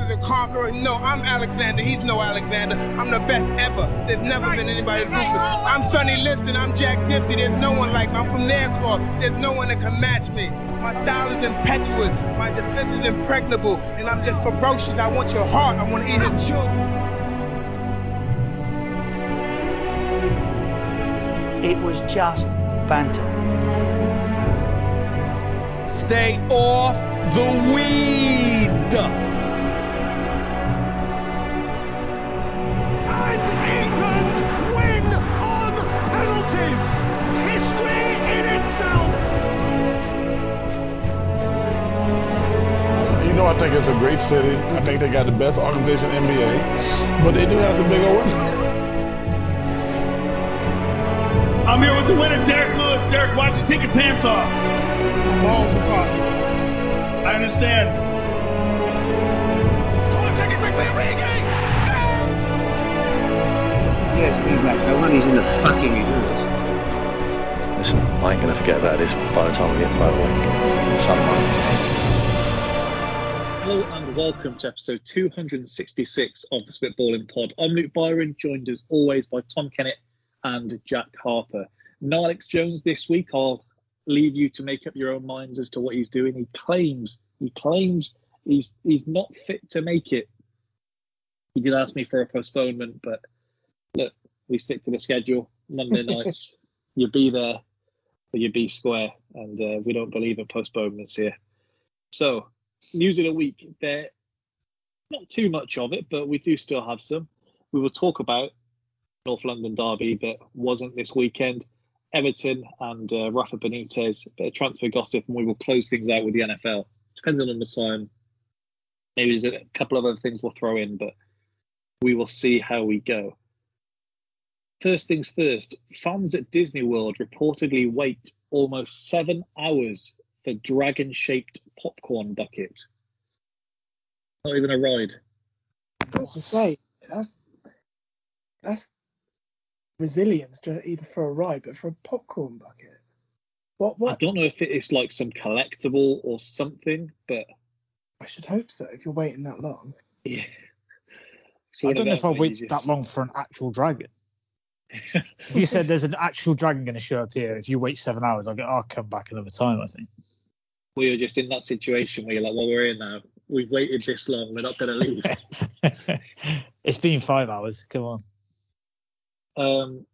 is a conqueror. No, I'm Alexander. He's no Alexander. I'm the best ever. There's never been anybody as ruthless. I'm Sonny Liston. I'm Jack Dempsey. There's no one like me. I'm from Nairclaw. There's no one that can match me. My style is impetuous. My defense is impregnable. And I'm just ferocious. I want your heart. I want to eat your children. It was just banter. Stay off the weed. Think it's a great city. I think they got the best organization in NBA, but they do have some big old wins. I'm here with the winner, Derek Lewis. Derek, why don't you take your pants off? Balls are foggy. I understand. Oh, take it quickly, Origi. Yes, big match. No wonder he's in the fucking reserves. Listen, I ain't gonna forget about this by the time we get motorway. Something. Welcome to episode 266 of the Spitballing Pod. I'm Luke Byron, joined as always by Tom Kennett and Jack Harper. No Alex Jones this week. I'll leave you to make up your own minds as to what he's doing. He claims he claims he's he's not fit to make it. He did ask me for a postponement, but look, we stick to the schedule. Monday nights, you'll be there or you be square, and uh, we don't believe in postponements here. So, news of the week. There, not too much of it, but we do still have some. We will talk about North London derby that wasn't this weekend. Everton and uh, Rafa Benitez, a bit of transfer gossip, and we will close things out with the NFL. Depending on the time, maybe there's a couple of other things we'll throw in, but we will see how we go. First things first, fans at Disney World reportedly wait almost seven hours for dragon shaped popcorn bucket. Not even a ride. Got to say, that's that's resilience to even for a ride, but for a popcorn bucket. What what? I don't know if it is like some collectible or something, but I should hope so if you're waiting that long. yeah. I don't know if I'll I'll wait that long for an actual dragon. if you said there's an actual dragon going to show up here, if you wait seven hours, I'll go. I'll come back another time. I think. We were just in that situation where you're like, well, we're in now. We've waited this long. We're not going to leave. it's been five hours. Come on. um,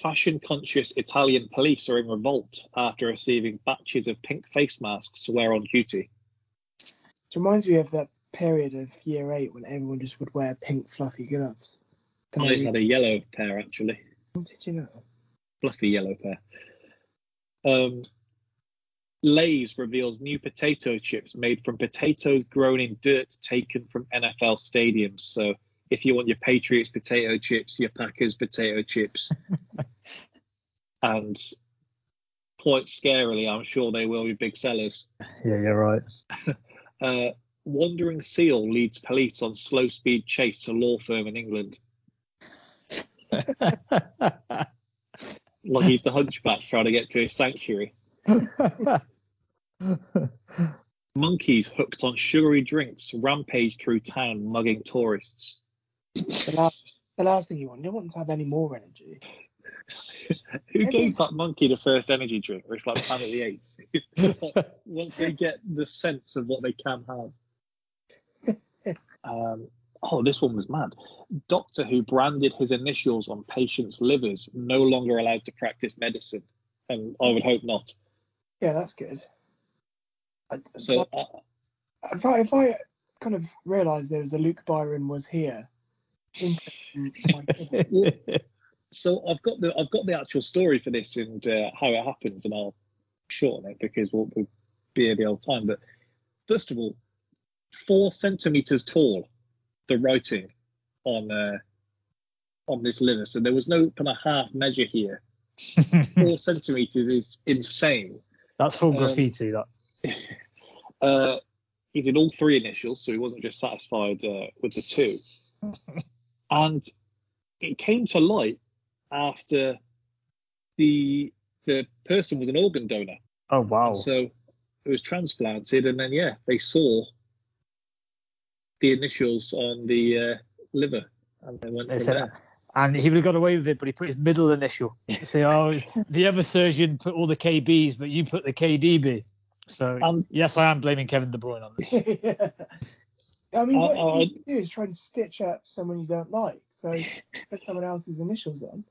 fashion conscious Italian police are in revolt after receiving batches of pink face masks to wear on duty. It reminds me of that period of year eight when everyone just would wear pink fluffy gloves. Can I had a yellow pair actually, Did you know? fluffy yellow pair. Um, Lay's reveals new potato chips made from potatoes grown in dirt taken from NFL stadiums. So if you want your Patriots potato chips, your Packers potato chips, and quite scarily, I'm sure they will be big sellers. Yeah, you're right. Uh, wandering seal leads police on slow speed chase to law firm in England. Like he's the hunchback trying to get to his sanctuary. Monkeys hooked on sugary drinks rampage through town, mugging tourists. The last, the last thing you want, you don't want to have any more energy. Who gave that monkey the first energy drink? Or it's like Planet the Apes. Like, Once they get the sense of what they can have. Um, oh, this one was mad. Doctor who branded his initials on patients' livers no longer allowed to practice medicine. And I would hope not. Yeah, that's good. I, So uh, if I if I kind of realised there was a Luke Byron was here, interesting my kidney. so I've got the I've got the actual story for this and uh, how it happened, and I'll shorten it because we'll, we'll be here the whole time. But first of all, four centimeters tall, the writing on uh, on this liver. So there was no kind of half measure here. Four centimeters is insane. That's full Um, graffiti. That. Uh, he did all three initials, so he wasn't just satisfied uh, with the two. and it came to light after the the person was an organ donor. Oh wow! So it was transplanted, and then yeah, they saw the initials on the uh, liver, and they went They said, there. And he would have got away with it, but he put his middle initial. You say, oh, the other surgeon put all the KBs, but you put the KDB. So Um, yes, I am blaming Kevin De Bruyne on this. I mean, I- what I- you can do is try and stitch up someone you don't like. So put someone else's initials on.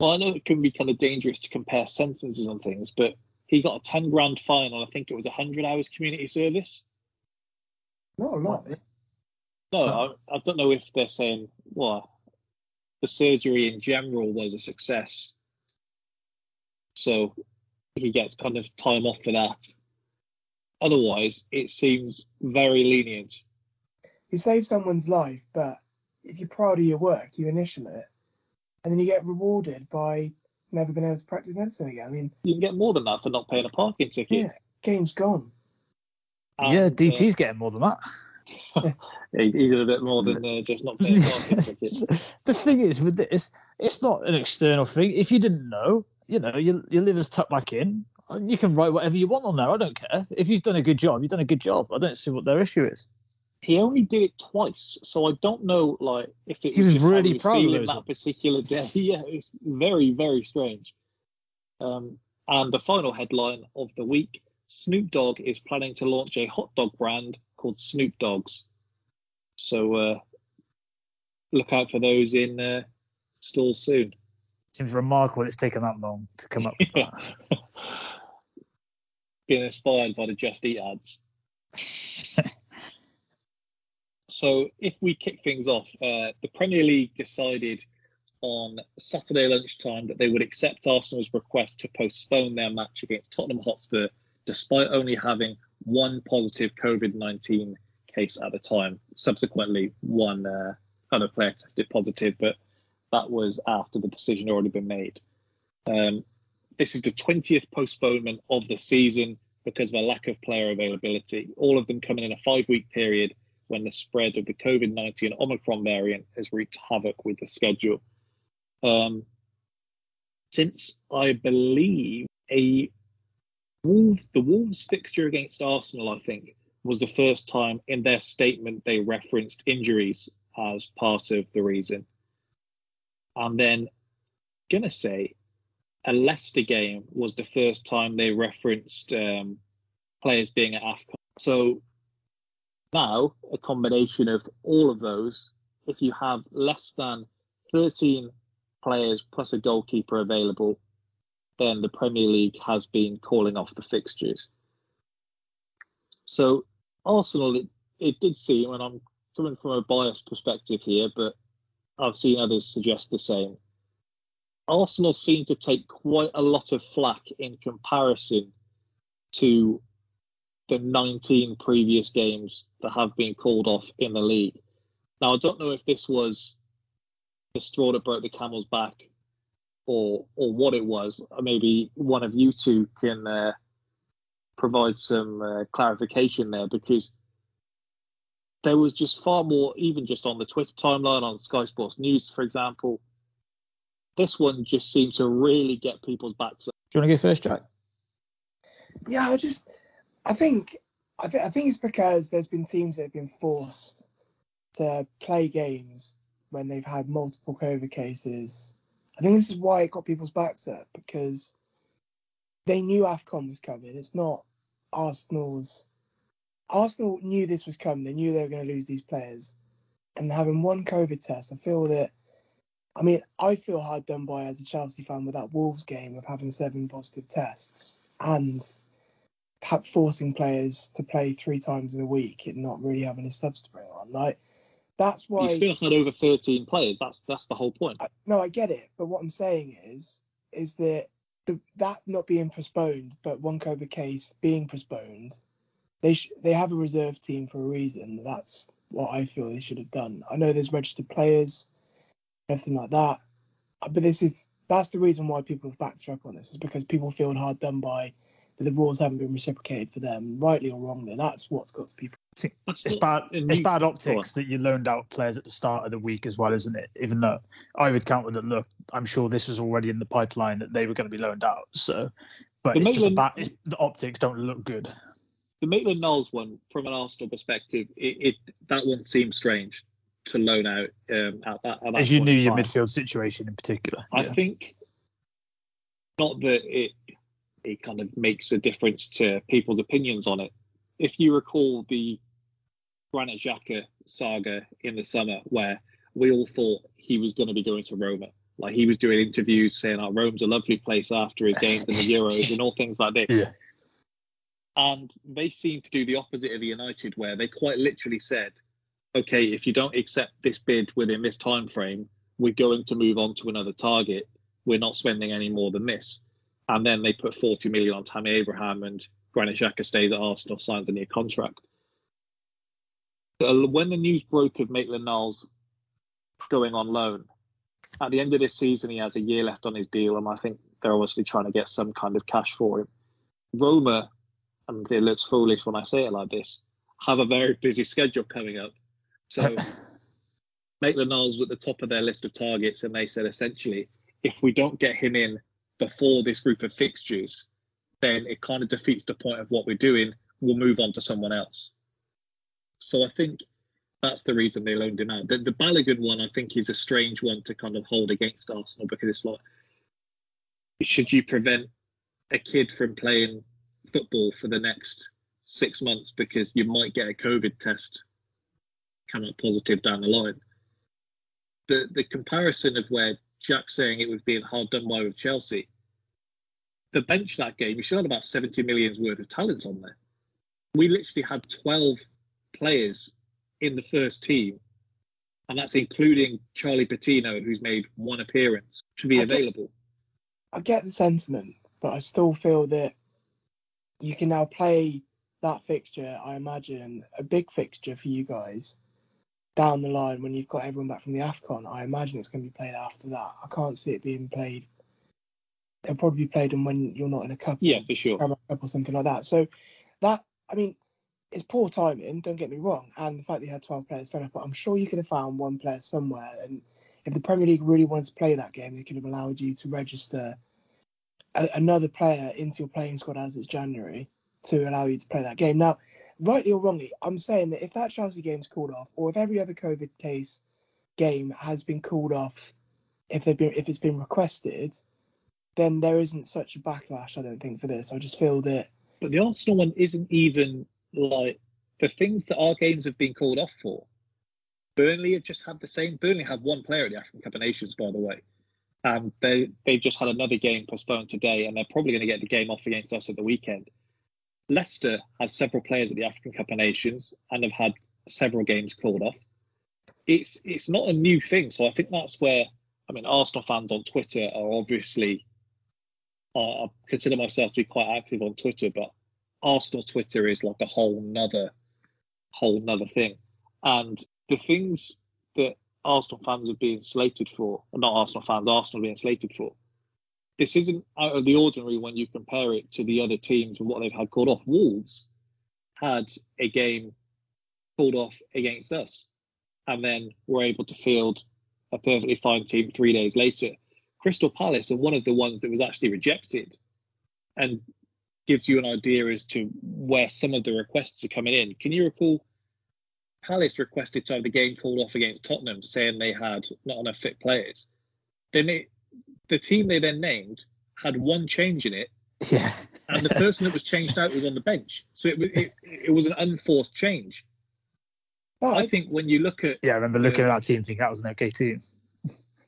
Well, I know it can be kind of dangerous to compare sentences on things, but he got a 10 grand fine on, I think it was 100 hours community service. Not a lot. No, I, I don't know if they're saying, well, the surgery in general was a success. So he gets kind of time off for that. Otherwise, it seems very lenient. You save someone's life, but if you're proud of your work, you initial it, and then you get rewarded by never being able to practice medicine again. I mean, You can get more than that for not paying a parking ticket. yeah, game's gone. yeah, And, uh, DT's getting more than that. He, he did a bit more than uh, just not parking the thing is with this, it's not an external thing. If you didn't know, you know, your, your liver's tucked back in. You can write whatever you want on there. I don't care. If he's done a good job, you've done a good job. I don't see what their issue is. he only did it twice, so I don't know like if it He was how really proud of that particular day. yeah, it's very very strange. Um, and the final headline of the week: Snoop Dogg is planning to launch a hot dog brand called Snoop Dogs. So uh, look out for those in uh, stores soon. Seems remarkable it's taken that long to come up with Yeah. that. Being inspired by the Just Eat ads. So, if we kick things off, uh, the Premier League decided on Saturday lunchtime that they would accept Arsenal's request to postpone their match against Tottenham Hotspur, despite only having one positive COVID 19 case at the time. Subsequently, one uh, other player tested positive, but that was after the decision already been made. Um, this is the 20th postponement of the season because of a lack of player availability, all of them coming in a five week period when the spread of the COVID 19 Omicron variant has wreaked havoc with the schedule. Um, since I believe a Wolves, the Wolves fixture against Arsenal, I think, was the first time in their statement they referenced injuries as part of the reason. And then, gonna say, a Leicester game was the first time they referenced um, players being at AFCON. So now, a combination of all of those, if you have less than 13 players plus a goalkeeper available, then the Premier League has been calling off the fixtures. So, Arsenal, it, it did seem, and I'm coming from a biased perspective here, but I've seen others suggest the same. Arsenal seem to take quite a lot of flack in comparison to the 19 previous games that have been called off in the league. Now, I don't know if this was the straw that broke the camel's back or or what it was. Maybe one of you two can uh, provide some uh, clarification there because there was just far more, even just on the Twitter timeline, on Sky Sports News, for example. This one just seemed to really get people's backs up. Do you want to go first, Jack? Yeah, I just, I think, I think, I think it's because there's been teams that have been forced to play games when they've had multiple COVID cases. I think this is why it got people's backs up because they knew AFCON was coming. It's not Arsenal's. Arsenal knew this was coming. They knew they were going to lose these players. And having one COVID test, I feel that. I mean, I feel hard done by as a Chelsea fan with that Wolves game of having seven positive tests and forcing players to play three times in a week and not really having a subs to bring on. Like, that's why. You still had over 13 players. That's that's the whole point. I- no, I get it, but what I'm saying is, is that the, that not being postponed, but one COVID case being postponed, they sh- they have a reserve team for a reason. That's what I feel they should have done. I know there's registered players, everything like that, but this is that's the reason why people have backed up on this is because people feel hard done by that the rules haven't been reciprocated for them, rightly or wrongly. That's what's got to people. That's It's bad. It's bad optics that you loaned out players at the start of the week as well, isn't it? Even though I would counter that. Look, I'm sure this was already in the pipeline that they were going to be loaned out. So, but just a bad. The optics don't look good. the Maitland Niles one, from an Arsenal perspective, it, it that one seems strange to loan out um, at that. At that As you knew your midfield situation in particular. I Yeah. think not that it it kind of makes a difference to people's opinions on it. If you recall the Granit Xhaka saga in the summer, where we all thought he was going to be going to Roma, like he was doing interviews saying, "Oh, Rome's a lovely place after his games in the Euros and all things like this." Yeah. And they seem to do the opposite of the United, where they quite literally said, "Okay, if you don't accept this bid within this time frame, we're going to move on to another target. We're not spending any more than this." And then they put 40 million on Tammy Abraham, and Granit Xhaka stays at Arsenal, signs a new contract. Uh, When the news broke of Maitland Niles going on loan, at the end of this season, he has a year left on his deal, and I think they're obviously trying to get some kind of cash for him. Roma, and it looks foolish when I say it like this, have a very busy schedule coming up. So Maitland Niles was at the top of their list of targets, and they said essentially, if we don't get him in before this group of fixtures, then it kind of defeats the point of what we're doing. We'll move on to someone else. So I think that's the reason they loaned him out. The, the Balogun one, I think, is a strange one to kind of hold against Arsenal because it's like, should you prevent a kid from playing football for the next six months because you might get a COVID test come up positive down the line? The the comparison of where Jack's saying it was being hard done by with Chelsea, the bench that game, you still had about 70 million's worth of talent on there. We literally had 12 players in the first team, and that's including Charlie Patino, who's made one appearance to be I get- available. I get the sentiment, but I still feel that you can now play that fixture. I imagine a big fixture for you guys down the line when you've got everyone back from the Afcon. I imagine it's going to be played after that. I can't see it being played. It'll probably be played in when you're not in a cup, Yeah, for sure. Cup or something like that. So that I mean, it's poor timing. Don't get me wrong, and the fact that you had twelve players, fair enough. But I'm sure you could have found one player somewhere, and if the Premier League really wanted to play that game, they could have allowed you to register a, another player into your playing squad as it's January to allow you to play that game. Now, rightly or wrongly, I'm saying that if that Chelsea game's called off, or if every other COVID case game has been called off, if they've been if it's been requested, then there isn't such a backlash. I don't think for this. I just feel that But the Arsenal one isn't even like the things that our games have been called off for. Burnley have just had the same. Burnley had one player at the African Cup of Nations, by the way, and they they've just had another game postponed today, and they're probably going to get the game off against us at the weekend. Leicester has several players at the African Cup of Nations and have had several games called off. It's it's not a new thing, so I think that's where I mean Arsenal fans on Twitter are obviously. I I consider myself to be quite active on Twitter, but Arsenal Twitter is like a whole nother, whole nother thing. And the things that Arsenal fans are being slated for, or not Arsenal fans, Arsenal being slated for, this isn't out of the ordinary when you compare it to the other teams and what they've had called off. Wolves had a game called off against us, and then were able to field a perfectly fine team three days later. Crystal Palace are one of the ones that was actually rejected, and gives you an idea as to where some of the requests are coming in. Can you recall Palace requested to have the game called off against Tottenham, saying they had not enough fit players? Then it, the team they then named had one change in it, Yeah. and the person that was changed out was on the bench. So it, was- it, it was an unforced change. I think when you look at Yeah, I remember looking at that team thinking that was an okay team.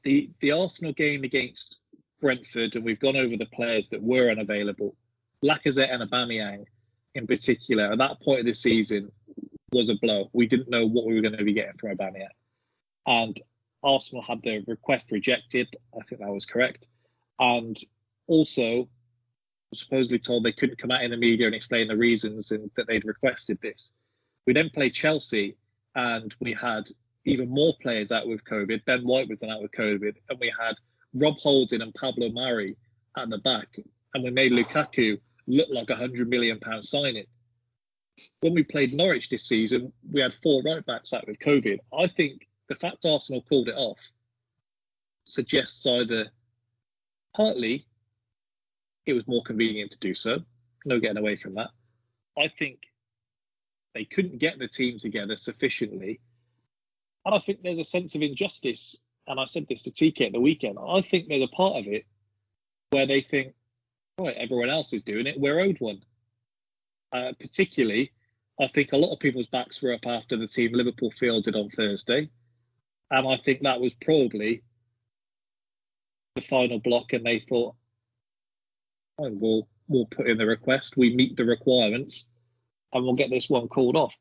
the the Arsenal game against Brentford, and we've gone over the players that were unavailable. Lacazette and Aubameyang, in particular, at that point of the season, was a blow. We didn't know what we were going to be getting from Aubameyang, and Arsenal had their request rejected. I think that was correct, and also supposedly told they couldn't come out in the media and explain the reasons and that they'd requested this. We then played Chelsea, and we had even more players out with COVID. Ben White was then out with COVID, and we had Rob Holding and Pablo Mari at the back, and we made Lukaku look like a hundred million pound signing. When we played Norwich this season, we had four right backs out with COVID. I think the fact Arsenal called it off suggests either partly it was more convenient to do so, no getting away from that. I think they couldn't get the team together sufficiently. And I think there's a sense of injustice. And I said this to TK at the weekend. I think there's a part of it where they think, right, everyone else is doing it, we're owed one. Uh, particularly, I think a lot of people's backs were up after the team Liverpool fielded on Thursday. And I think that was probably the final block, and they thought, oh, we'll, we'll put in the request, we meet the requirements, and we'll get this one called off.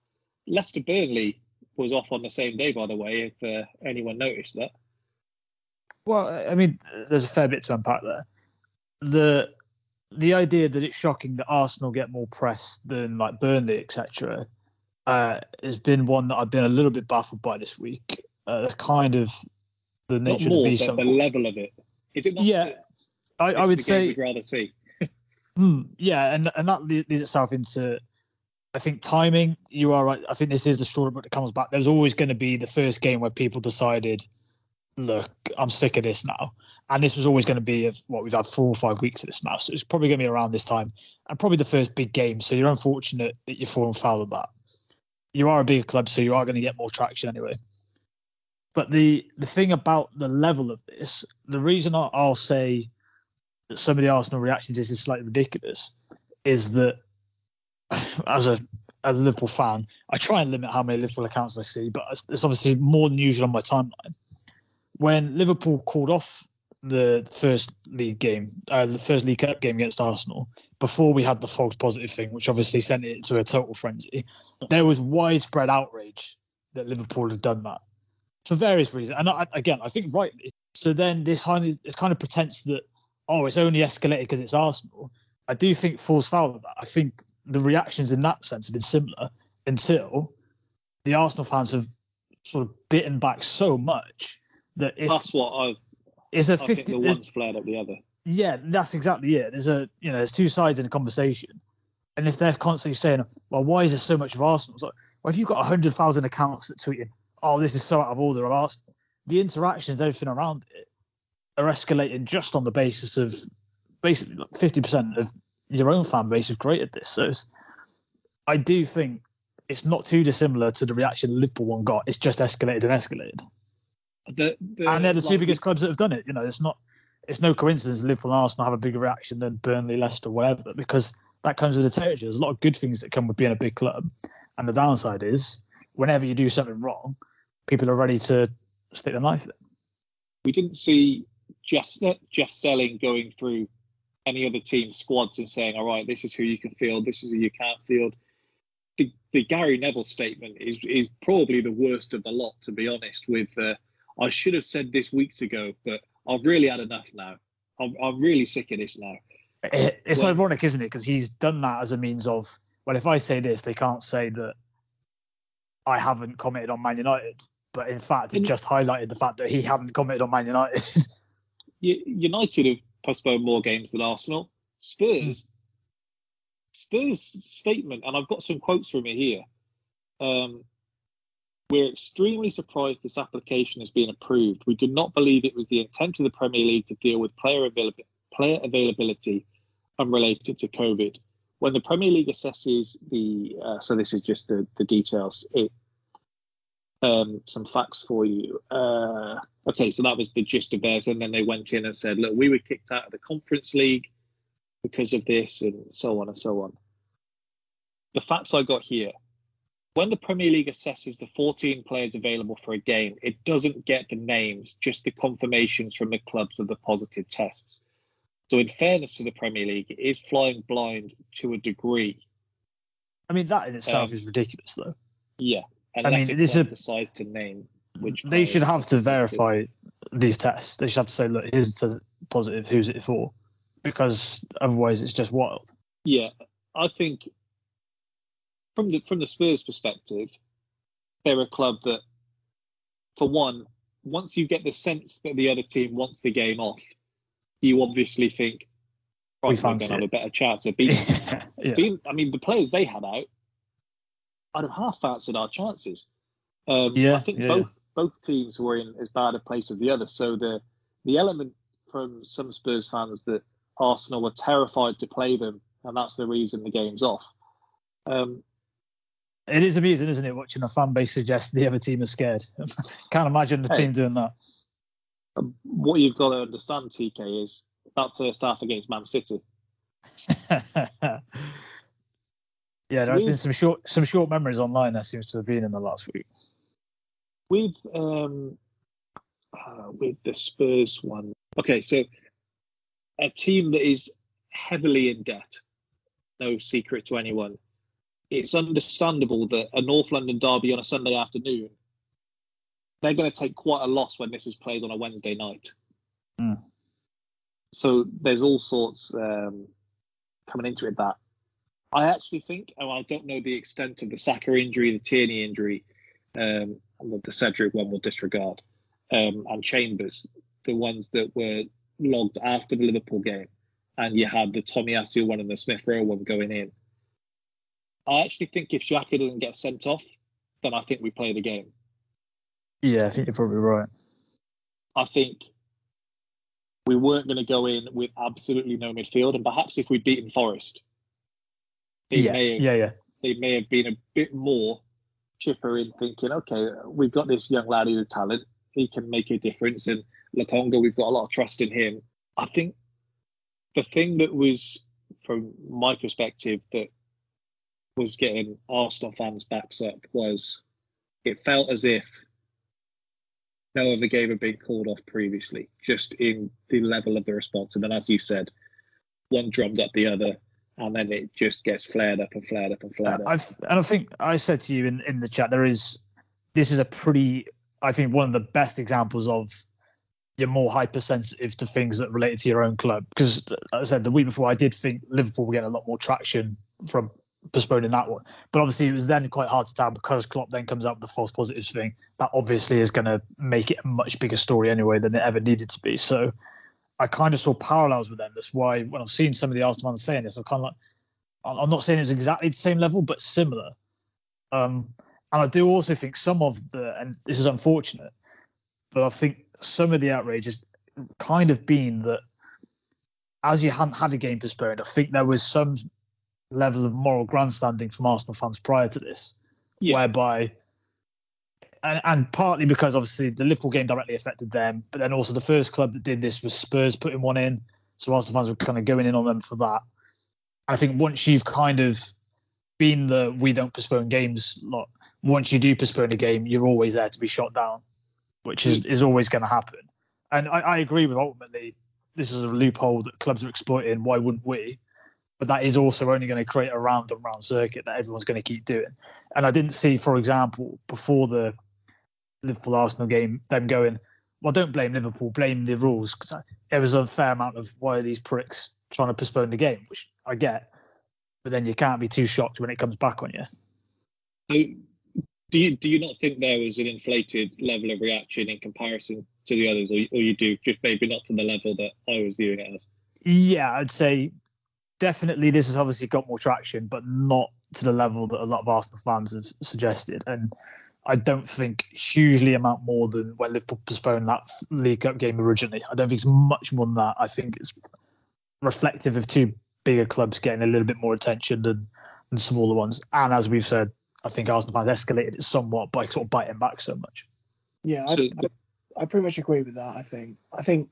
Leicester Burnley was off on the same day, by the way, if uh, anyone noticed that. Well, I mean, there's a fair bit to unpack there. The the idea that it's shocking that Arsenal get more press than like Burnley, etc., uh, has been one that I've been a little bit baffled by this week. Uh, that's kind of the nature more, of the beast. the level of it. Is it not? Yeah, I, I would say rather see. Hmm, yeah, and and that leads itself into, I think timing. You are right. I think this is the straw that comes back. There's always going to be the first game where people decided, look, I'm sick of this now, and this was always going to be of what we've had four or five weeks of this now. So it's probably going to be around this time, and probably the first big game. So you're unfortunate that you're falling foul of that. You are a bigger club, so you are going to get more traction anyway. But the the thing about the level of this, the reason I'll say that some of the Arsenal reactions is slightly ridiculous, is that as a as a Liverpool fan, I try and limit how many Liverpool accounts I see, but it's obviously more than usual on my timeline. When Liverpool called off the first league game, uh, the first League Cup game against Arsenal, before we had the false positive thing, which obviously sent it to a total frenzy, there was widespread outrage that Liverpool had done that for various reasons. And I, again, I think rightly. So then this kind of, kind of pretense that, oh, it's only escalated because it's Arsenal. I do think falls foul of that. I think the reactions in that sense have been similar until the Arsenal fans have sort of bitten back so much that if That's what I've. It's a I think 50 the one's flared up the other. yeah, that's exactly it. There's a you know, there's two sides in a conversation. And if they're constantly saying, Well, why is there so much of Arsenal? It's like, well, if you've got hundred thousand accounts that tweeting, Oh, this is so out of order of Arsenal, the interactions, everything around it are escalating just on the basis of basically fifty percent of your own fan base have created this. So I do think it's not too dissimilar to the reaction Liverpool one got. It's just escalated and escalated. The, the, and they're the two like, biggest clubs that have done it. You know, it's not it's no coincidence Liverpool and Arsenal have a bigger reaction than Burnley, Leicester, whatever, because that comes with the territory. There's a lot of good things that come with being a big club. And the downside is whenever you do something wrong, people are ready to stick the knife in. we didn't see Jeff, Jeff Stelling going through any other team's squads and saying, all right, this is who you can field, this is who you can't field. The, the Gary Neville statement is is probably the worst of the lot, to be honest. With uh, I should have said this weeks ago, but I've really had enough now. I'm, I'm really sick of this now. It- It's Well- ironic, isn't it? Because he's done that as a means of, well, if I say this, they can't say that I haven't commented on Man United. But in fact, it just highlighted the fact that he hadn't commented on Man United. United have postponed more games than Arsenal. Spurs, Spurs statement, and I've got some quotes from it here. Um, we're extremely surprised this application has been approved. We do not believe it was the intent of the Premier League to deal with player, avail- player availability unrelated to COVID. When the Premier League assesses the, uh, so this is just the, the details. It, um, some facts for you. Uh, okay, so that was the gist of theirs, and then they went in and said, "Look, we were kicked out of the Conference League because of this, and so on and so on." The facts I got here: when the Premier League assesses the 14 players available for a game, it doesn't get the names, just the confirmations from the clubs of the positive tests. So, in fairness to the Premier League, it is flying blind to a degree. I mean, that in itself Um, is ridiculous, though. Yeah, I mean, it is a- decides to name which They should have to verify these tests. They should have to say, look, here's the positive, who's it for? Because otherwise, it's just wild. Yeah, I think from the from the Spurs perspective, they're a club that, for one, once you get the sense that the other team wants the game off, you obviously think, right, we're going to fancy have a better chance of beating. them." yeah. Being- I mean, the players they had out, I'd have half fancied our chances. Um, Yeah, I think yeah, both both teams were in as bad a place as the other. So the the element from some Spurs fans that Arsenal were terrified to play them, and that's the reason the game's off. Um, It is amusing, isn't it, watching a fan base suggest the other team is scared. Can't imagine the Hey. team doing that. What you've got to understand, TK, is that first half against Man City. yeah, there's been some short some short memories online that seems to have been in the last week. with um uh, with the Spurs one. Okay, so a team that is heavily in debt, no secret to anyone. It's understandable that a North London derby on a Sunday afternoon, they're going to take quite a loss when this is played on a Wednesday night. Hmm. So there's all sorts um, coming into it that I actually think, oh, I don't know the extent of the Saka injury, the Tierney injury, um, and the, the Cedric one will disregard, um, and Chambers, the ones that were logged after the Liverpool game, and you had the Tomiyasu one and the Smith Rowe one going in. I actually think if Xhaka doesn't get sent off, then I think we play the game. Yeah, I think you're probably right. I think we weren't going to go in with absolutely no midfield, and perhaps if we'd beaten Forest, they Yeah, may have yeah, yeah. they may have been a bit more chipper in thinking, okay, we've got this young lad who's a talent, he can make a difference, and Lokonga, we've got a lot of trust in him. I think the thing that was, from my perspective, that was getting Arsenal fans' backs up was it felt as if no other game had been called off previously, just in the level of the response. And then, as you said, one drummed up the other, and then it just gets flared up and flared up and flared up. I've, and I think I said to you in, in the chat, there is this is a pretty, I think, one of the best examples of you're more hypersensitive to things that related to your own club. Because uh, as I said the week before, I did think Liverpool were getting a lot more traction from postponing that one. But obviously, it was then quite hard to tell because Klopp then comes out with the false positives thing. That obviously is going to make it a much bigger story anyway than it ever needed to be. So I kind of saw parallels with them. That's why when I've seen some of the Arsenal fans saying this, I'm kind of like, I'm not saying it's exactly the same level, but similar. Um, and I do also think some of the, and this is unfortunate, but I think some of the outrage has kind of been that as you hadn't had a game postponed, I think there was some level of moral grandstanding from Arsenal fans prior to this, whereby, and, and partly because obviously the Liverpool game directly affected them, but then also the first club that did this was Spurs putting one in. So Arsenal fans were kind of going in on them for that. And I think once you've kind of been the we don't postpone games lot, once you do postpone a game, you're always there to be shot down, which is, hmm. is always going to happen. And I, I agree with ultimately this is a loophole that clubs are exploiting. Why wouldn't we? But that is also only going to create a round and round circuit that everyone's going to keep doing. And I didn't see, for example, before the Liverpool Arsenal game, them going, well, don't blame Liverpool, blame the rules. Because there was a fair amount of why are these pricks trying to postpone the game, which I get. But then you can't be too shocked when it comes back on you. So, do you do you not think there was an inflated level of reaction in comparison to the others, or, or you do just maybe not to the level that I was viewing it as? Yeah, I'd say definitely this has obviously got more traction, but not to the level that a lot of Arsenal fans have suggested. And I don't think hugely amount more than when Liverpool postponed that League Cup game originally. I don't think it's much more than that. I think it's reflective of two bigger clubs getting a little bit more attention than, than smaller ones. And as we've said, I think Arsenal fans escalated it somewhat by sort of biting back so much. Yeah, I, I, I pretty much agree with that. I think. I think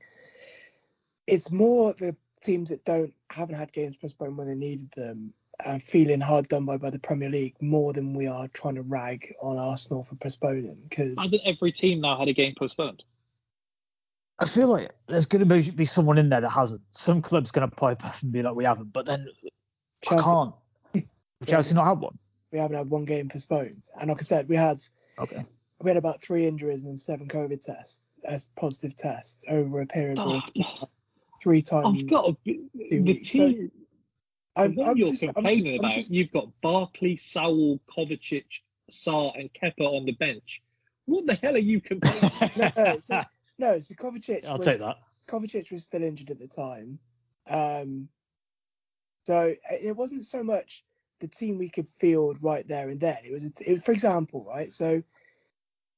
it's more the teams that don't haven't had games postponed when they needed them and feeling hard done by by the Premier League more than we are trying to rag on Arsenal for postponing. Because Hasn't every team now had a game postponed? I feel like there's going to be, be someone in there that hasn't. Some club's going to pipe up and be like, we haven't. But then Chelsea- I can't. Chelsea not had one. we haven't had one game postponed. And like I said, we had Okay. we had about three injuries and then seven COVID tests as positive tests over a period oh, of three times. I've got to be, two the weeks. team. I'm, what I'm you're just, I'm complaining just, I'm about, just, you've got Barkley, Saul, Kovacic, Sarr, and Kepa on the bench. What the hell are you complaining? no, so, no, so Kovacic. I'll was, take that. Kovacic was still injured at the time. Um, so it wasn't so much the team we could field right there and then. It was, a- it was for example, right? So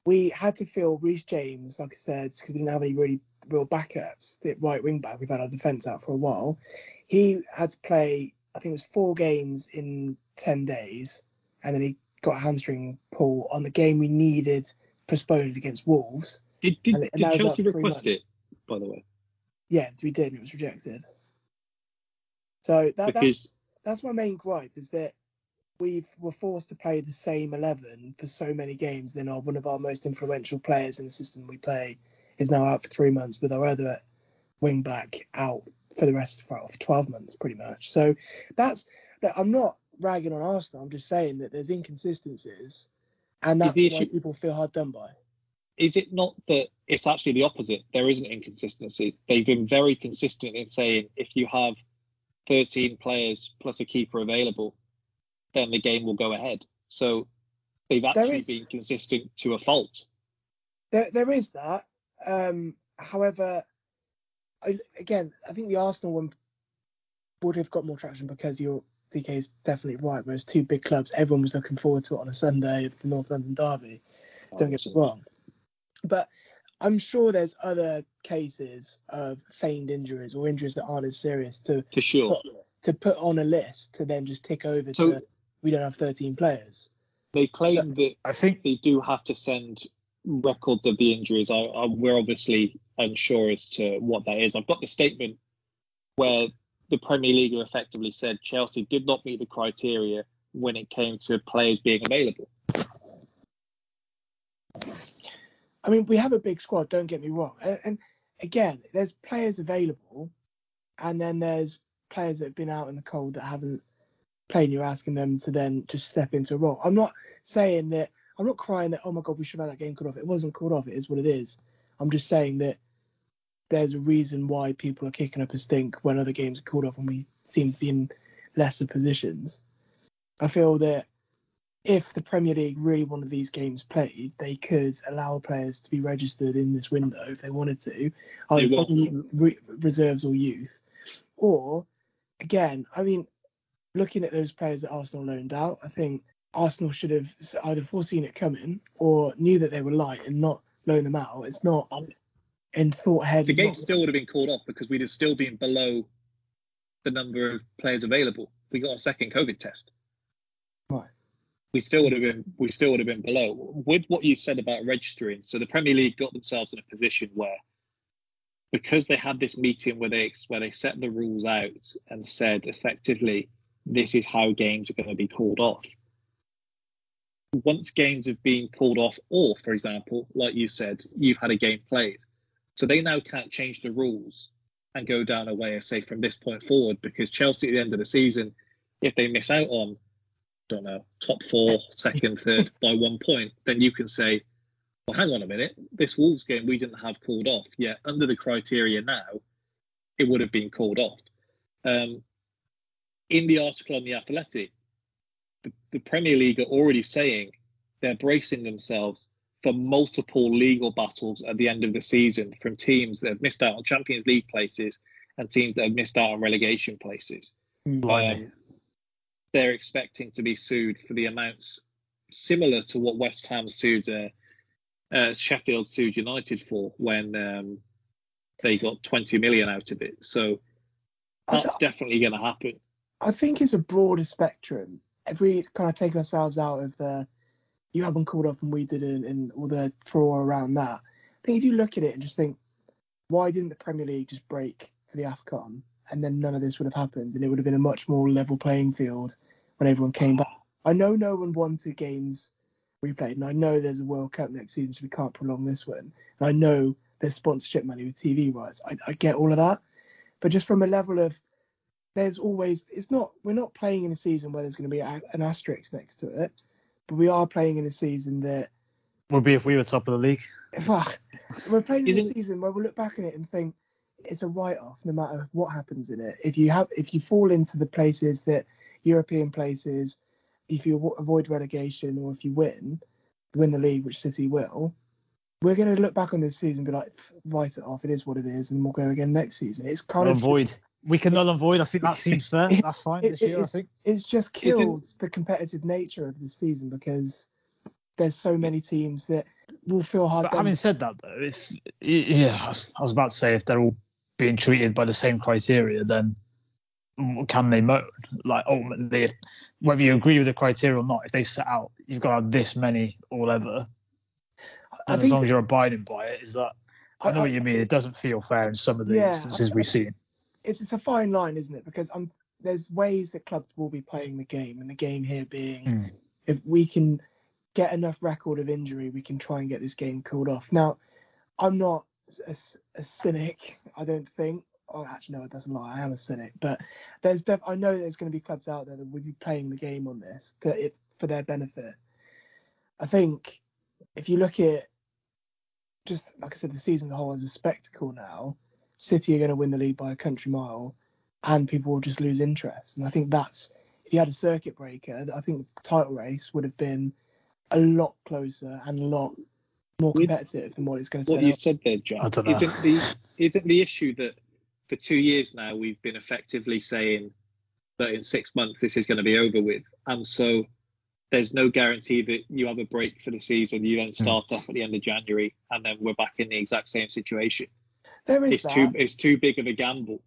we had to fill Reece James, like I said, because we didn't have any really real backups. The right wing back, we've had our defence out for a while. He had to play, I think it was four games in 10 days, and then he got a hamstring pull on the game we needed postponed against Wolves. Did, did, And it- and did Chelsea request months. it, by the way? Yeah, we did, and it was rejected. So that, that's that's my main gripe is that we were forced to play the same eleven for so many games. Then our one of our most influential players in the system we play is now out for three months, with our other wing back out for the rest of of twelve months, pretty much. So that's look, I'm not ragging on Arsenal. I'm just saying that there's inconsistencies, and that's the why issue- people feel hard done by. is it not that it's actually the opposite? There isn't inconsistencies. They've been very consistent in saying if you have 13 players plus a keeper available, then the game will go ahead. So they've actually is- been consistent to a fault. There, there is that. Um, however, I, again, I think the Arsenal one would have got more traction because your TK is definitely right. Whereas two big clubs, everyone was looking forward to it on a Sunday of the North London derby. Don't get me wrong, but I'm sure there's other cases of feigned injuries or injuries that aren't as serious to For sure. put, to put on a list to then just tick over So- to we don't have 13 players. They claim that I think they do have to send records of the injuries. I, I, we're obviously unsure as to what that is. I've got the statement where the Premier League effectively said Chelsea did not meet the criteria when it came to players being available. I mean, we have a big squad. Don't get me wrong. And, and again, there's players available, and then there's players that have been out in the cold that haven't And you're asking them to then just step into a role. I'm not saying that. I'm not crying that. Oh my god, we should have had that game called off. It wasn't called off. It is what it is. I'm just saying that there's a reason why people are kicking up a stink when other games are called off and we seem to be in lesser positions. I feel that if the Premier League really wanted these games played, they could allow players to be registered in this window if they wanted to, either from re- reserves or youth. Or, again, I mean, looking at those players that Arsenal loaned out, I think Arsenal should have either foreseen it coming or knew that they were light and not loan them out. It's not in thought ahead. The game not- still would have been called off because we'd have still been below the number of players available. We got a second COVID test. Right. We still would have been we still would have been below. With what you said about registering, so the Premier League got themselves in a position where because they had this meeting where they where they set the rules out and said effectively this is how games are going to be called off. Once games have been called off, or for example, like you said, you've had a game played, so they now can't change the rules and go down a way and say from this point forward because Chelsea at the end of the season, if they miss out on, I don't know, top four, second, third by one point, then you can say, well, hang on a minute, this Wolves game we didn't have called off. Yet under the criteria now, it would have been called off. Um, in the article on the Athletic, the, the Premier League are already saying they're bracing themselves for multiple legal battles at the end of the season from teams that have missed out on Champions League places and teams that have missed out on relegation places. Um, they're expecting to be sued for the amounts similar to what West Ham sued uh, uh, Sheffield sued United for when um, they got 20 million out of it. So that's definitely going to happen. I think it's a broader spectrum. If we kind of take ourselves out of the you haven't called off and we didn't and all the furore around that, I think if you look at it and just think, why didn't the Premier League just break for the AFCON and then none of this would have happened and it would have been a much more level playing field when everyone came back. I know no one wanted games replayed and I know there's a World Cup next season so we can't prolong this one. And I know there's sponsorship money with TV rights. I, I get all of that. But just from a level of there's always it's not we're not playing in a season where there's going to be a, an asterisk next to it, but we are playing in a season that Would be if we were top of the league. fuck, we're playing in a season where we'll look back on it and think it's a write-off no matter what happens in it. If you have if you fall into the places that European places, if you avoid relegation or if you win, win the league, which City will, we're going to look back on this season and be like, write it off. It is what it is, and we'll go again next season. It's kind Null of and void. We can null and void. I think that seems fair. That's fine it- this year. I think. it's just Isn't- killed the competitive nature of the season because there's so many teams that will feel hard. But done having said that, though, if yeah, I was, about to say if they're all being treated by the same criteria, then can they moan? Like ultimately, if whether you agree with the criteria or not, if they set out, you've got to have this many all ever. And as long as you're abiding by it, is that I know I- what you mean. It doesn't feel fair in some of the Yeah, instances I- we've seen. It's it's a fine line, isn't it? Because I'm there's ways that clubs will be playing the game, and the game here being Mm. if we can get enough record of injury, we can try and get this game called off. Now, I'm not a cynic. I don't think. Oh, actually, no, it doesn't lie. I am a cynic, but there's def- I know there's going to be clubs out there that will be playing the game on this to if for their benefit. I think if you look at just like I said, the season as a whole as a spectacle now, City are going to win the league by a country mile, and people will just lose interest. And I think that's if you had a circuit breaker, I think the title race would have been a lot closer and a lot more With- competitive than what it's going to what you out. said there, I John, don't know. isn't the isn't the issue that for two years now we've been effectively saying that in six months this is going to be over with, and so there's no guarantee that you have a break for the season. You Hmm. then start off at the end of January, and then we're back in the exact same situation. There is It's that. too it's too big of a gamble.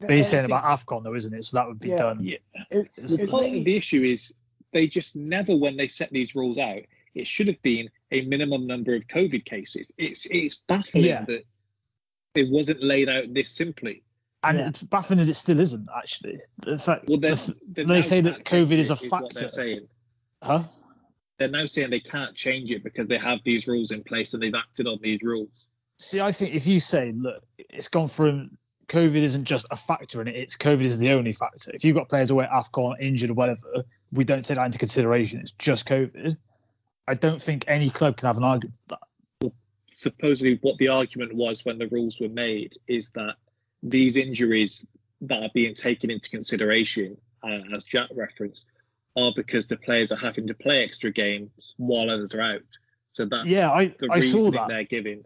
There- But he's saying about AFCON though, isn't it? So that would be Yeah. done. Yeah. it- It's it's Part mainly- of the issue is they just never, when they set these rules out, it should have been a minimum number of COVID cases. It's it's baffling Yeah. that it wasn't laid out this simply. And Yeah. it's baffling that it still isn't actually. In fact, Well, then the- they they say that COVID is a What factor. they're saying. huh? They're now saying they can't change it because they have these rules in place and they've acted on these rules. See, I think if you say, look, it's gone from COVID isn't just a factor in it, it's COVID is the only factor. If you've got players away at AFCON, injured or whatever, we don't take that into consideration. It's just COVID. I don't think any club can have an argument with that. Supposedly, what the argument was when the rules were made is that these injuries that are being taken into consideration, uh, as Jack referenced, are because the players are having to play extra games while others are out. So that's Yeah, I, the I saw that. they're giving.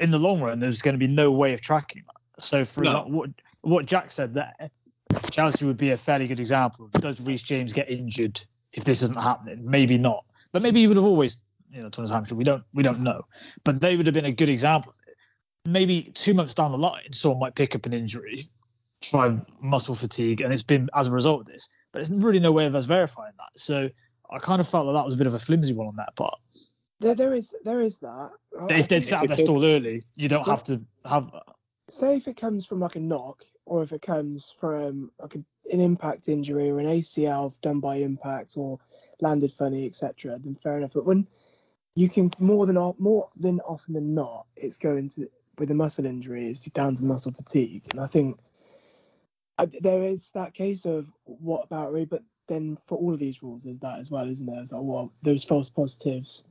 In the long run, there's going to be no way of tracking that. So, for No. example, what, what Jack said there, Chelsea would be a fairly good example. of Does Reece James get injured if this isn't happening? Maybe not. But maybe he would have always, you know, Thomas Hampshire. We don't, we don't know. But they would have been a good example. Maybe two months down the line, someone might pick up an injury, try muscle fatigue, and it's been as a result of this. But there's really no way of us verifying that. So I kind of felt that that was a bit of a flimsy one on that part. There, there is there is that. I- I if they'd think- set out their stall early, you don't have to have that. say if it comes from like a knock or if it comes from like a, an impact injury or an ACL done by impact or landed funny, etc., then fair enough. But when you can more than o- more than often than not, it's going to with a muscle injury, it's down to muscle fatigue, and I think I, there is that case of what about Ray, but then for all of these rules, there's that as well, isn't there? It's like, well, those false positives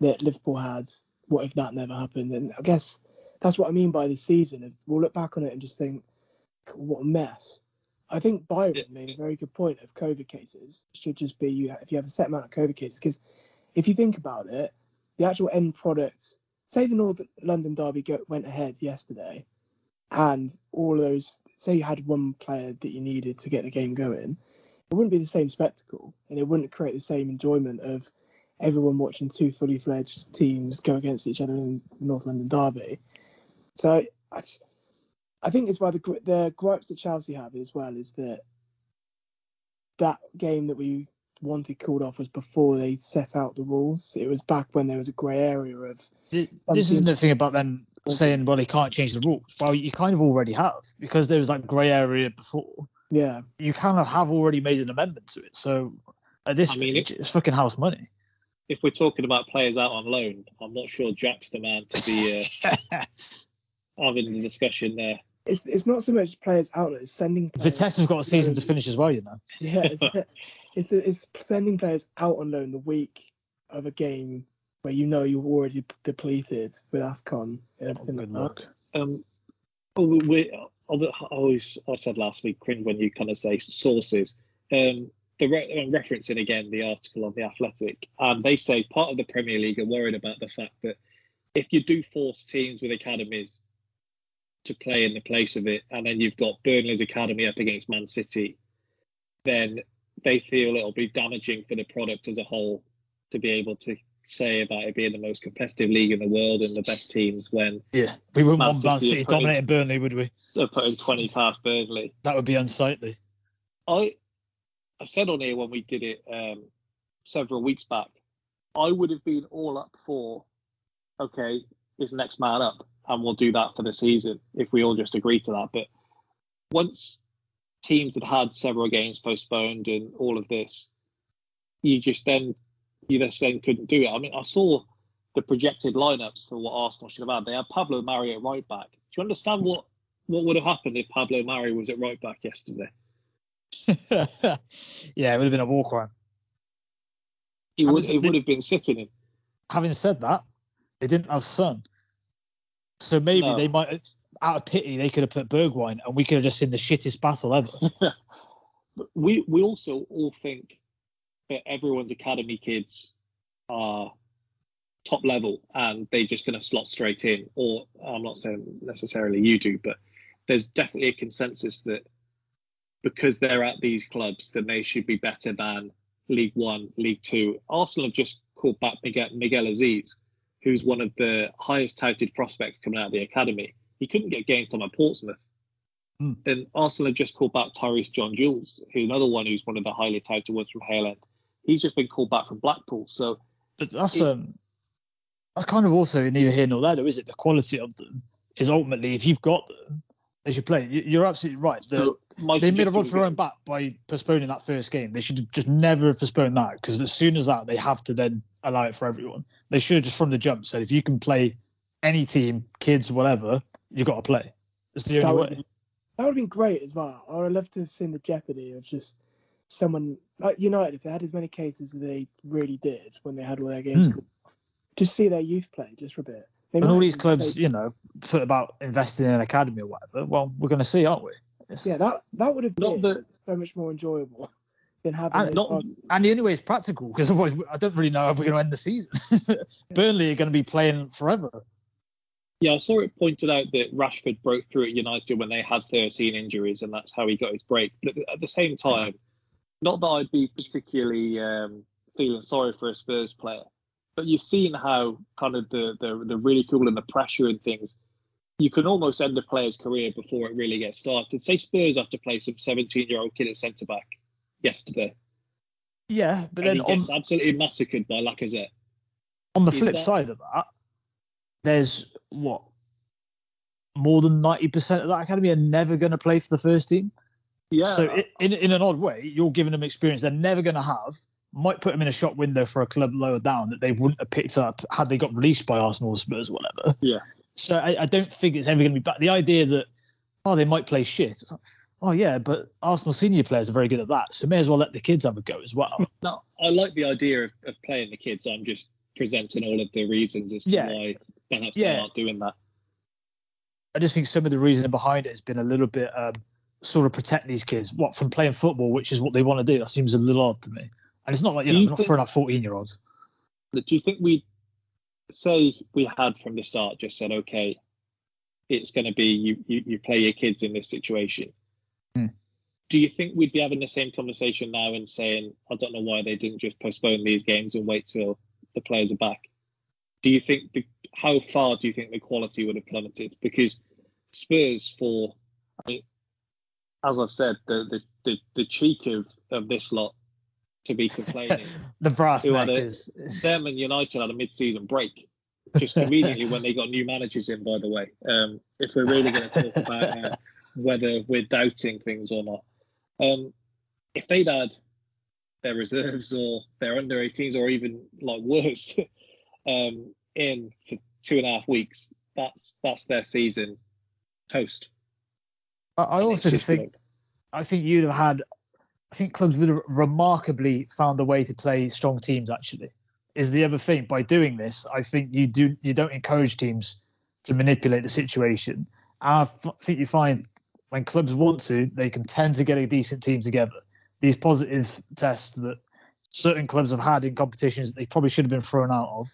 that Liverpool had, what if that never happened? And I guess that's what I mean by the season. If we'll look back on it and just think, what a mess. I think Byron made a very good point of COVID cases. It should just be you if you have a set amount of COVID cases. Because if you think about it, the actual end product, say the North London Derby go, went ahead yesterday, and all of those, say you had one player that you needed to get the game going, it wouldn't be the same spectacle, and it wouldn't create the same enjoyment of everyone watching two fully fledged teams go against each other in the North London Derby. So I, I, I think it's why the the gripes that Chelsea have as well is that that game that we wanted called off was before they set out the rules. It was back when there was a grey area of This isn't the thing about them saying, well, they can't change the rules. Well, you kind of already have because there was like grey area before. yeah. You kind of have already made an amendment to it. So at this I mean, stage, it's fucking house money. If we're talking about players out on loan, I'm not sure Jack's the man to be uh, having the discussion there. It's, it's not so much players out it's sending players Vitesse has got a season to finish as well, you know. Yeah, it's, it's, it's sending players out on loan the week of a game where you know you're already depleted with AFCON and everything Good like that. luck. Um, oh, we, we, I always I said last week, cringe when you kind of say sources. Um, the re- I'm referencing again the article on the Athletic, and they say part of the Premier League are worried about the fact that if you do force teams with academies to play in the place of it, and then you've got Burnley's academy up against Man City, then they feel it'll be damaging for the product as a whole to be able to say about it being the most competitive league in the world and the best teams when Yeah, we wouldn't Man want Man City dominating Burnley, would we? they're putting 20 past Burnley. That would be unsightly. I I've said on here when we did it um, several weeks back, I would have been all up for, okay, is next man up, and we'll do that for the season if we all just agree to that. But once teams had had several games postponed and all of this, you just then you just then couldn't do it. I mean, I saw the projected lineups for what Arsenal should have had. They had Pablo Mari at right back. Do you understand what what would have happened if Pablo Mari was at right back yesterday? yeah, it would have been a war crime. It would, it would have been sickening. Having said that, they didn't have Son. So maybe No. they might, out of pity, they could have put Bergwijn and we could have just seen the shittest battle ever. We we also all think that everyone's academy kids are top level and they're just going to slot straight in. Or I'm not saying necessarily you do, but there's definitely a consensus that because they're at these clubs, then they should be better than League One, League Two. Arsenal have just called back Miguel, Miguel Azeez, who's one of the highest touted prospects coming out of the academy. He couldn't get game time at Portsmouth. Hmm. Then Arsenal have just called back Tyreece John Jules, who's another one who's one of the highly touted ones from Hale End. He's just been called back from Blackpool. So But that's It- um, that's kind of also neither here nor there, though, is it? The quality of them is ultimately, if you've got them, they should play. You- You're absolutely right. The- So they made a run for their own back by postponing that first game. They should have just never have postponed that because as soon as that, they have to then allow it for everyone. They should have just from the jump said, if you can play any team, kids, whatever, you've got to play. It's the That only would, way. that would have been great as well. I would love to have seen the jeopardy of just someone like United, if they had as many cases as they really did when they had all their games, Hmm. just see their youth play just for a bit. They And all these clubs, you know, put about investing in an academy or whatever. Well, we're going to see, aren't we? It's- yeah, that that would have Not been that- so much more enjoyable than having And, not, and the only way it's practical because otherwise I don't really know how we're going to end the season. Burnley are going to be playing forever. Yeah, I saw it pointed out that Rashford broke through at United when they had 13 injuries, and that's how he got his break. But at the same time, not that I'd be particularly um, feeling sorry for a Spurs player, but you've seen how kind of the, the the ridicule and the pressure and things. You can almost end a player's career before it really gets started. Say Spurs have to play some 17 year old kid at centre back yesterday, Yeah, but and then he on, absolutely massacred by Lacazette. on the Is flip that- side of that, there's what more than ninety percent of that academy are never going to play for the first team. Yeah, So in in an odd way, you're giving them experience they're never going to have. Might put them in a shop window for a club lower down that they wouldn't have picked up had they got released by Arsenal, or Spurs, or whatever. Yeah. So I, I don't think it's ever going to be back. The idea that oh they might play shit. It's like, oh yeah, but Arsenal senior players are very good at that. So may as well let the kids have a go as well. No, I like the idea of, of playing the kids. I'm just presenting all of the reasons as to Yeah. why perhaps Yeah. they aren't doing that. I just think some of the reasoning behind it has been a little bit um, sort of protect these kids. What from playing football, which is what they want to do. That seems a little odd to me. And it's not like you Do know, you we're not think- throwing out fourteen year olds. Do you think we say we had from the start just said, okay, it's going to be you, you, you play your kids in this situation? Hmm. Do you think we'd be having the same conversation now and saying, I don't know why they didn't just postpone these games and wait till the players are back? Do you think the how far do you think the quality would have plummeted? Because Spurs, for I mean, as I've said, the the, the, the cheek of, of this lot to be complaining The brass who neck had a- is, is them and United had a mid-season break just conveniently when they got new managers in. By the way, um, if we're really going to talk about uh, whether we're doubting things or not, um, if they'd had their reserves or their under 18s or even like worse um, in for two and a half weeks, that's that's their season toast. I, I also think like- I think you'd have had. I think clubs would have remarkably found a way to play strong teams. Actually, is the other thing. By doing this, I think you do you don't encourage teams to manipulate the situation. I f- think you find when clubs want to, they can tend to get a decent team together. These positive tests that certain clubs have had in competitions that they probably should have been thrown out of.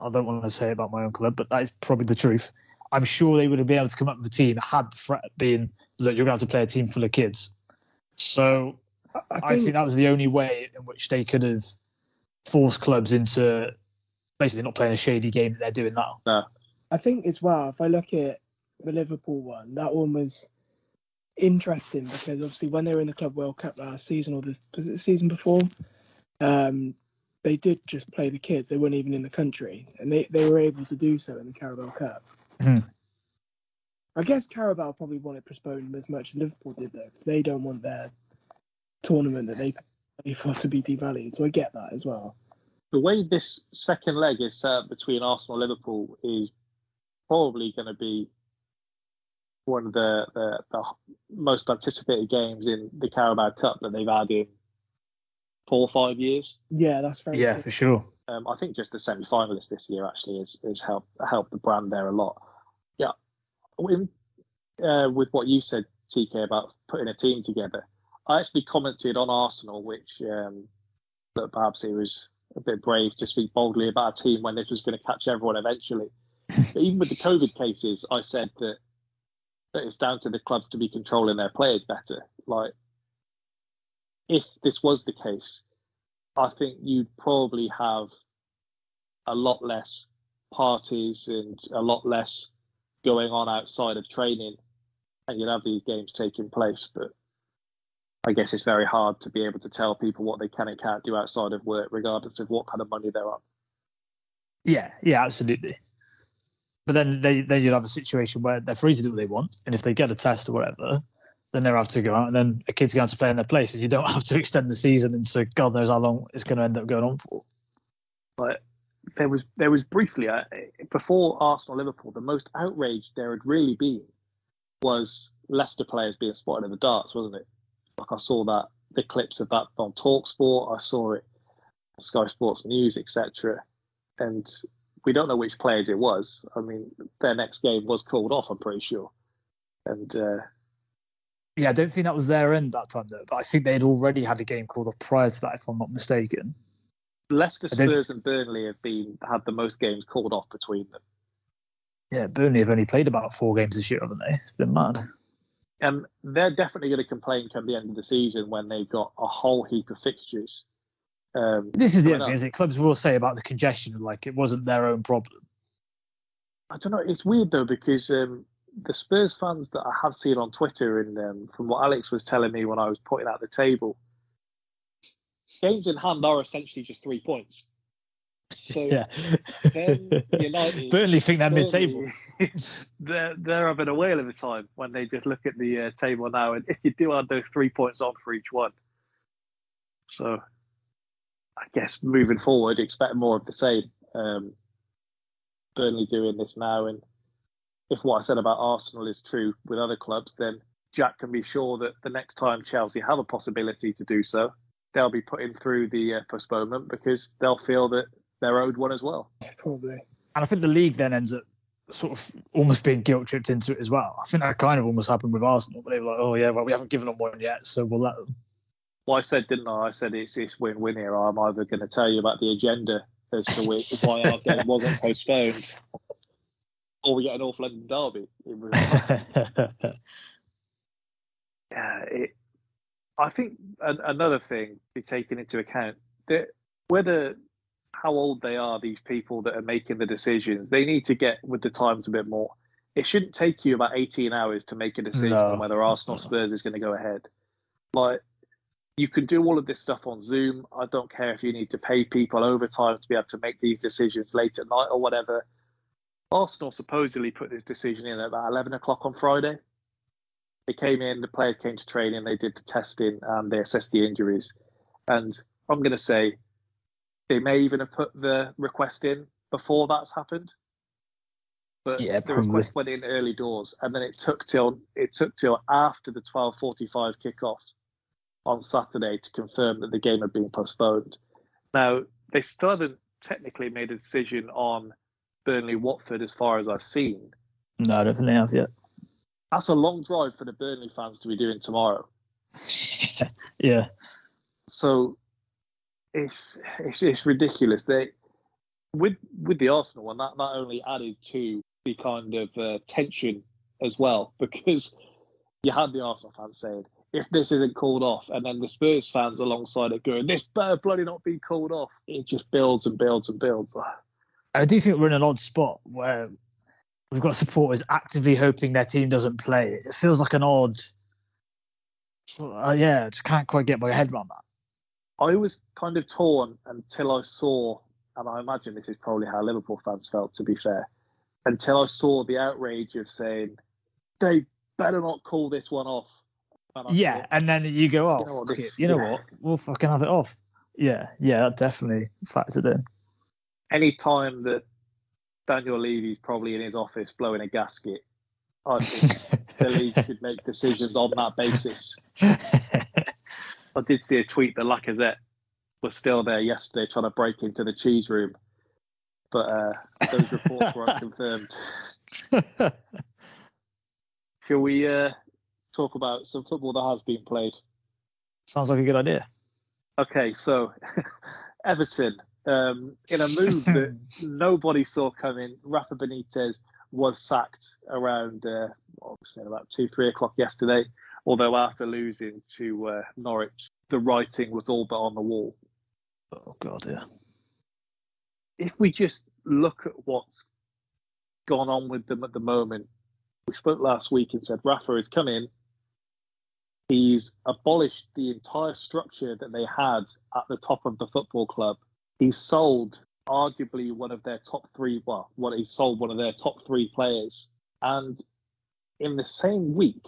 I don't want to say about my own club, but that is probably the truth. I'm sure they would have been able to come up with a team had the threat been look, you're going to have to play a team full of kids. So I I think, think that was the only way in which they could have forced clubs into basically not playing a shady game that they're doing now. I think as well, if I look at the Liverpool one, that one was interesting because obviously when they were in the Club World Cup last season or this was it the season before, um, they did just play the kids. They weren't even in the country, and they, they were able to do so in the Carabao Cup. Hmm. I guess Carabao probably want it postponed as much as Liverpool did though, because they don't want their tournament that they pay for to be devalued. So I get that as well. The way this second leg is set up between Arsenal and Liverpool is probably going to be one of the, the, the most anticipated games in the Carabao Cup that they've had in four or five years. Yeah, that's very Yeah, true. for sure. Um, I think just the semi-finalists this year actually has, has helped helped the brand there a lot. Uh, with what you said, TK, about putting a team together, I actually commented on Arsenal, which um, that perhaps it was a bit brave to speak boldly about a team when this was going to catch everyone eventually. but even with the COVID cases, I said that that it's down to the clubs to be controlling their players better. Like, if this was the case, I think you'd probably have a lot less parties and a lot less going on outside of training, and you'd have these games taking place. But I guess it's very hard to be able to tell people what they can and can't do outside of work, regardless of what kind of money they're on. Yeah, yeah, absolutely. But then they then you'd have a situation where they're free to do what they want, and if they get a test or whatever, then they're have to go out, and then a kid's going to play in their place, and you don't have to extend the season into God knows how long it's going to end up going on for. But there was there was briefly uh, before Arsenal Liverpool, the most outraged there had really been was Leicester players being spotted in the darts, wasn't it? Like I saw that the clips of that on Talksport, I saw it Sky Sports News, etc. And we don't know which players it was. I mean, their next game was called off. I'm pretty sure. And uh, Yeah, I don't think that was their end that time though, but I think they'd already had a game called off prior to that, if I'm not mistaken. Leicester, Spurs, and Burnley have been had the most games called off between them. Yeah, Burnley have only played about four games this year, haven't they? It's been mad. And they're definitely going to complain come the end of the season when they've got a whole heap of fixtures. Um, This is the other thing, is it? Clubs will say about the congestion, like it wasn't their own problem. I don't know. It's weird though because um, the Spurs fans that I have seen on Twitter and um, from what Alex was telling me when I was putting out the table, games in hand are essentially just three points. So yeah. United, Burnley think they're mid-table. They're they're having a whale of a time when they just look at the uh, table now, and if you do add those three points on for each one, so I guess moving forward, expect more of the same. Um, Burnley doing this now, and if what I said about Arsenal is true with other clubs, then Jack can be sure that the next time Chelsea have a possibility to do so, they'll be putting through the uh, postponement because they'll feel that they're owed one as well. Probably. And I think the league then ends up sort of almost being guilt tripped into it as well. I think that kind of almost happened with Arsenal, but they were like, oh, yeah, well, we haven't given them one yet, so we'll let them. Well, I said, didn't I? I said it's it's win-win here. I'm either going to tell you about the agenda as to which, why our game wasn't postponed, or we get an North London derby. It was, yeah, it, I think an, another thing to be taken into account that whether how old they are, these people that are making the decisions, they need to get with the times a bit more. It shouldn't take you about 18 hours to make a decision No. on whether Arsenal Spurs is going to go ahead. Like you can do all of this stuff on Zoom. I don't care if you need to pay people overtime to be able to make these decisions late at night or whatever. Arsenal supposedly put this decision in at about 11 o'clock on Friday. They came in, the players came to training, they did the testing, and they assessed the injuries. And I'm going to say they may even have put the request in before that's happened. But Yeah, the probably. request went in early doors, and then it took till it took till after the 12:45 kickoff on Saturday to confirm that the game had been postponed. Now they still haven't technically made a decision on Burnley Watford, as far as I've seen. No, I don't think they have yet. That's a long drive for the Burnley fans to be doing tomorrow. Yeah. So it's it's, it's ridiculous. They with with the Arsenal one that that only added to the kind of uh, tension as well because you had the Arsenal fans saying if this isn't called off, and then the Spurs fans alongside it going this better bloody not be called off. It just builds and builds and builds. I do think we're in an odd spot where we've got supporters actively hoping their team doesn't play. It feels like an odd uh, yeah, I just can't quite get my head around that. I was kind of torn until I saw, and I imagine this is probably how Liverpool fans felt, to be fair, until I saw the outrage of saying, they better not call this one off. And Yeah, thought, and then you go, off. You know what, this- you know yeah. what? We'll fucking have it off. Yeah, yeah, that definitely factored in. any time that Daniel Levy's probably in his office blowing a gasket, I think the league should make decisions on that basis. I did see a tweet that Lacazette was still there yesterday trying to break into the cheese room, but uh, those reports were unconfirmed. Shall we uh, talk about some football that has been played? Sounds like a good idea. Okay, so Everton, um, in a move that nobody saw coming, Rafa Benitez was sacked around, uh, what was about two, three o'clock yesterday. Although after losing to uh, Norwich, the writing was all but on the wall. Oh god, yeah. If we just look at what's gone on with them at the moment, we spoke last week and said Rafa has come in. He's abolished the entire structure that they had at the top of the football club. He's sold arguably one of their top three, well, what he sold one of their top three players. And in the same week,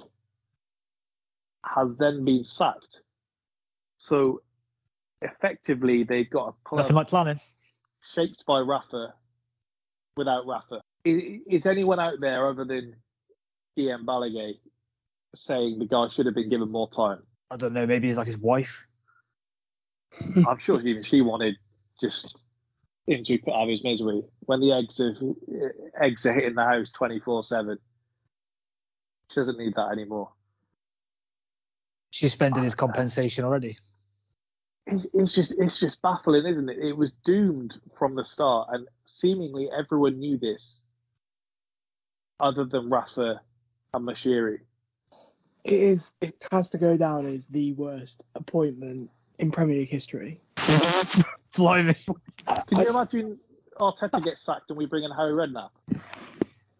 has then been sacked. So effectively, they've got a club Nothing like planning. shaped by Rafa without Rafa. Is anyone out there other than DM Balagay saying the guy should have been given more time? I don't know, maybe he's like his wife. I'm sure even she wanted just him to put out of his misery when the eggs are eggs are hitting the house 24 seven. She doesn't need that anymore. She's spending ah, his compensation already. It's, it's just it's just baffling, isn't it? It was doomed from the start, and seemingly everyone knew this, other than Rafa and Moshiri. It is it has to go down as the worst appointment in Premier League history. Blimey. Can you imagine Arteta gets sacked and we bring in Harry Redknapp?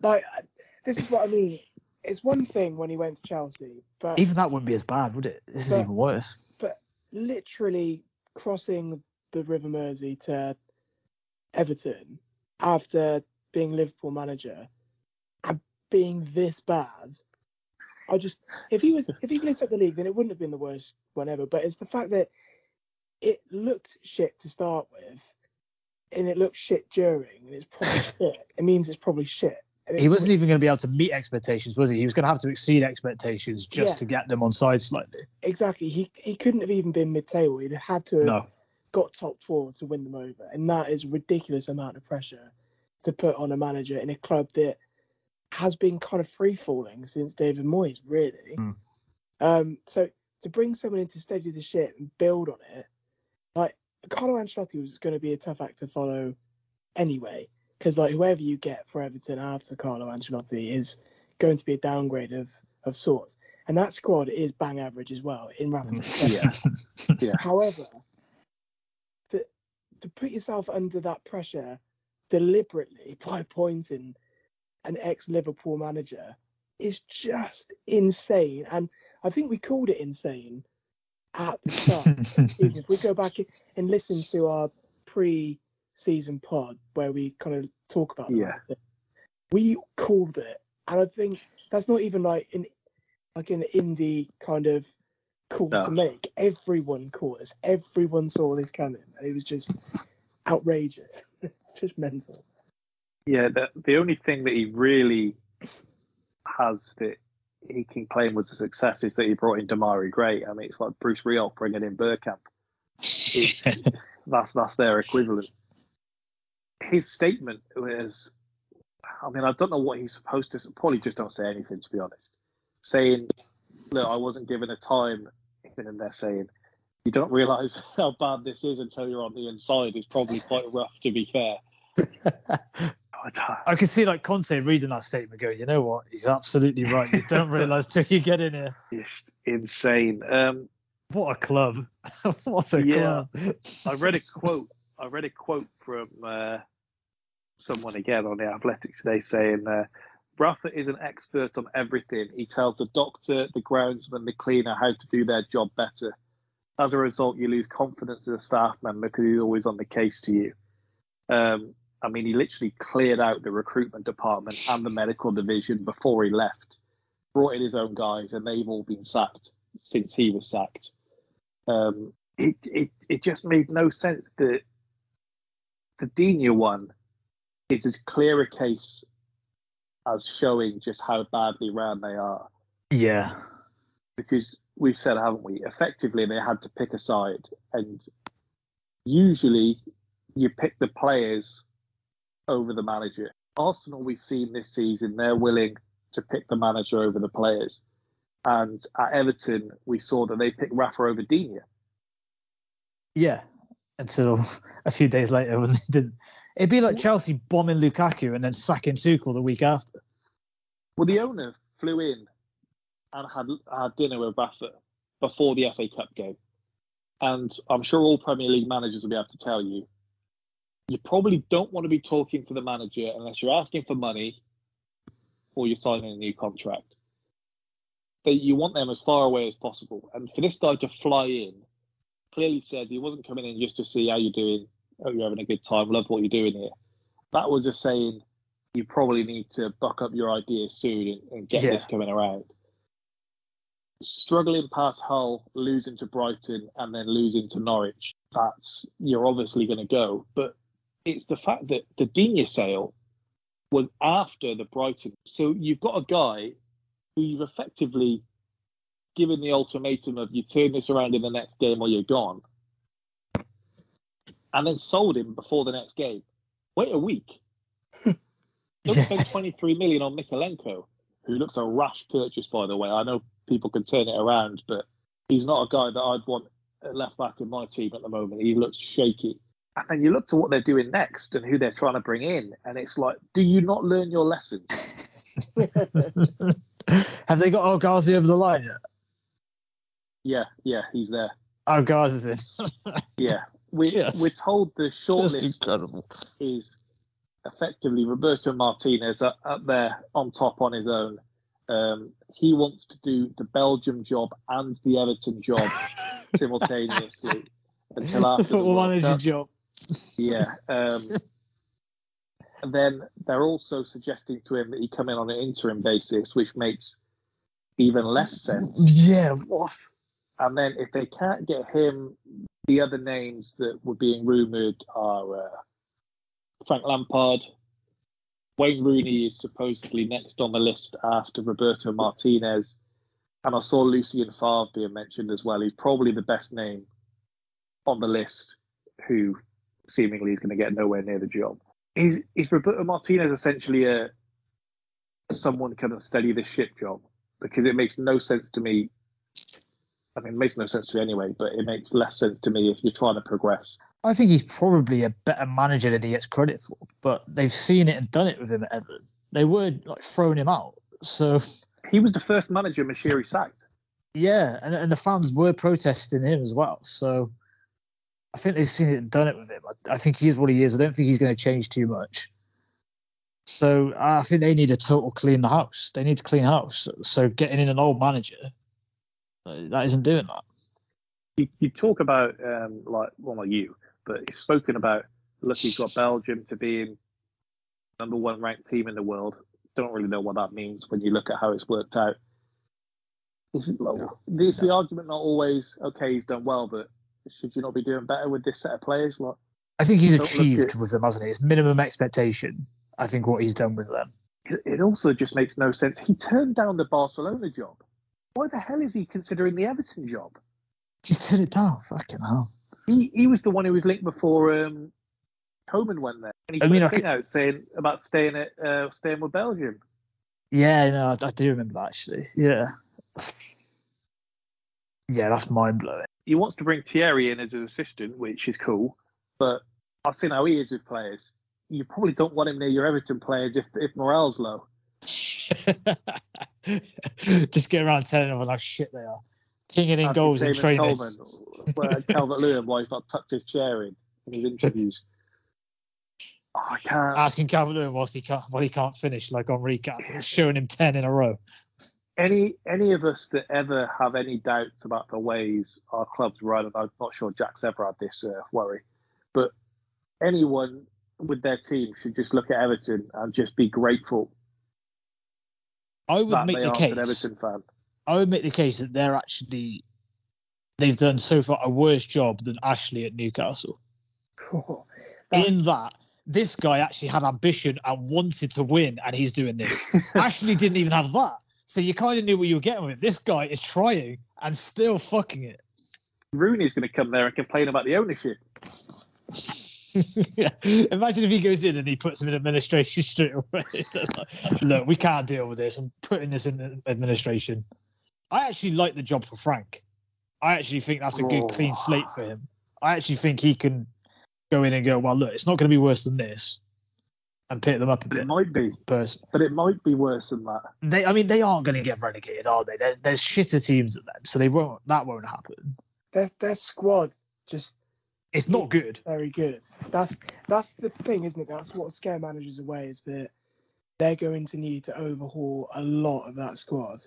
Like this is what I mean. It's one thing when he went to Chelsea, but Even that wouldn't be as bad, would it? This is even worse. but literally crossing the River Mersey to Everton after being Liverpool manager and being this bad. I just if he was if he lit up the league, then it wouldn't have been the worst one ever. But it's the fact that it looked shit to start with, and it looked shit during, and it's probably shit. It means it's probably shit. He wasn't even going to be able to meet expectations, was he? He was going to have to exceed expectations just Yeah. to get them on side slightly. exactly. He he couldn't have even been mid-table. He'd have had to have No. got top four to win them over, and that is a ridiculous amount of pressure to put on a manager in a club that has been kind of free falling since David Moyes, really. Mm. Um, so to bring someone in to steady the ship and build on it, like Carlo Ancelotti was going to be a tough act to follow anyway, because like whoever you get for Everton after Carlo Ancelotti is going to be a downgrade of of sorts, and that squad is bang average as well in rapid succession. Yeah. However, to to put yourself under that pressure deliberately by appointing an ex-Liverpool manager is just insane. And I think we called it insane at the start. of the season. if we go back and listen to our pre-season pod where we kind of talk about Yeah. we called it, and I think that's not even like an like an indie kind of call No. to make. Everyone called us. Everyone saw this coming, and it was just outrageous, just mental. Yeah, the, the only thing that he really has that he can claim was a success is that he brought in Demarai Gray. I mean, it's like Bruce Rioch bringing in Bergkamp. That's that's their equivalent. His statement was, I mean, I don't know what he's supposed to. Probably just don't say anything, to be honest. Saying, "Look, I wasn't given a time," and they're saying, "You don't realise how bad this is until you're on the inside." Is probably quite rough, to be fair. I could see like Conte reading that statement going, you know what? He's absolutely right. You don't realise till you get in here. It's insane. Um, What a club. what a Yeah. club. I read a quote. I read a quote from uh, someone again on the Athletic today saying uh, Rafa is an expert on everything. He tells the doctor, the groundsman, the cleaner how to do their job better. As a result, you lose confidence as a staff member because he's always on the case to you. Um, I mean, he literally cleared out the recruitment department and the medical division before he left, brought in his own guys, and they've all been sacked since he was sacked. Um, it, it, it just made no sense that the Digne one is as clear a case as showing just how badly ran they are. Yeah. Because we've said, haven't we? Effectively, they had to pick a side, and usually you pick the players over the manager. Arsenal, we've seen this season, they're willing to pick the manager over the players. And at Everton, we saw that they picked Rafa over Digne. Yeah. Until a few days later when they didn't. It'd be like Chelsea bombing Lukaku and then sacking Tuchel the week after. Well, the owner flew in and had had dinner with Rafa before the FA Cup game, and I'm sure all Premier League managers will be able to tell you, you probably don't want to be talking to the manager unless you're asking for money or you're signing a new contract. But you want them as far away as possible, and for this guy to fly in, clearly says he wasn't coming in just to see how you're doing oh, you're having a good time, love what you're doing here. That was just saying you probably need to buck up your ideas soon and, and get Yeah. this coming around. Struggling past Hull, losing to Brighton, and then losing to Norwich. That's you're obviously going to go, but it's the fact that the Digne sale was after the Brighton. So you've got a guy who you've effectively given the ultimatum of you turn this around in the next game or you're gone and then sold him before the next game. Wait a week. Don't spend 23 million on Mykolenko, who looks a rash purchase, by the way. I know people can turn it around, but he's not a guy that I'd want left back in my team at the moment. He looks shaky. And then you look to what they're doing next and who they're trying to bring in, and it's like, do you not learn your lessons? Have they got El Ghazi over the line yet? yeah, yeah, he's there. El Ghazi's in. Yeah, we Yes. we're told the shortlist is effectively Roberto Martinez up, up there on top on his own. Um, he wants to do the Belgium job and the Everton job simultaneously until The after the football World manager Cup. job. Yeah. Um, and then they're also suggesting to him that he come in on an interim basis, which makes even less sense. Yeah, what? And then if they can't get him, the other names that were being rumoured are uh, Frank Lampard. Wayne Rooney is supposedly next on the list after Roberto Martinez. And I saw Lucien Favre being mentioned as well. He's probably the best name on the list who seemingly is going to get nowhere near the job. Is, is Roberto Martinez essentially a someone come and steady the ship job? Because it makes no sense to me I mean, it makes no sense to me anyway, but it makes less sense to me if you're trying to progress. I think he's probably a better manager than he gets credit for, but they've seen it and done it with him at Everton. They were like throwing him out. So He was the first manager Moshiri sacked. yeah, and, and the fans were protesting him as well. So I think they've seen it and done it with him. I, I think he is what he is. I don't think he's going to change too much. So I think they need a total clean the house. They need to clean house. So getting in an old manager that isn't doing that. You, you talk about, um, like, well, not you, but he's spoken about, look, he's got Belgium to being number one ranked team in the world. Don't really know what that means when you look at how it's worked out. Is, like, is the argument not always, okay, he's done well, but should you not be doing better with this set of players? Like, I think he's achieved with them, hasn't he? It's minimum expectation. I think what he's done with them. it, it also just makes no sense. He turned down the Barcelona job. Why the hell is he considering the Everton job? Just turn it down. Fucking hell. He he was the one who was linked before um, Koeman went there. And he I mean, I could- out saying about staying at uh, staying with Belgium. Yeah, no, I, I do remember that actually. Yeah. Yeah, that's mind blowing. He wants to bring Thierry in as an assistant, which is cool. But I've seen how he is with players. You probably don't want him near your Everton players if if morale's low. Just get around telling everyone how shit they are. Kinging in Ask goals in Seamus training. Coleman, Calvert Lewin, why he's not tucked his chair in in his interviews. Oh, I can't. Asking Calvert Lewin whilst he can't, while he can't finish, like on recap, showing him 10 in a row. Any any of us that ever have any doubts about the ways our clubs run, and I'm not sure Jack's ever had this uh, worry, but anyone with their team should just look at Everton and just be grateful I would make the case. an Everton fan. I would make the case that they're actually they've done so far a worse job than Ashley at Newcastle. In that this guy actually had ambition and wanted to win, and he's doing this. Ashley didn't even have that, so you kind of knew what you were getting with. This guy is trying and still fucking it. Rooney's going to come there and complain about the ownership. Imagine if he goes in and he puts him in administration straight away. Look, we can't deal with this. I'm putting this in administration. I actually like the job for Frank. I actually think that's a good Oh. clean slate for him. I actually think he can go in and go, well, look, it's not going to be worse than this, and pick them up a But it might be. Person. But it might be worse than that. They, I mean, they aren't going to get relegated, are they? There, there's shitter teams than them, so they won't. That won't happen. Their their squad just It's not good. very good. That's that's the thing, isn't it? That's what scare managers away is that they're going to need to overhaul a lot of that squad.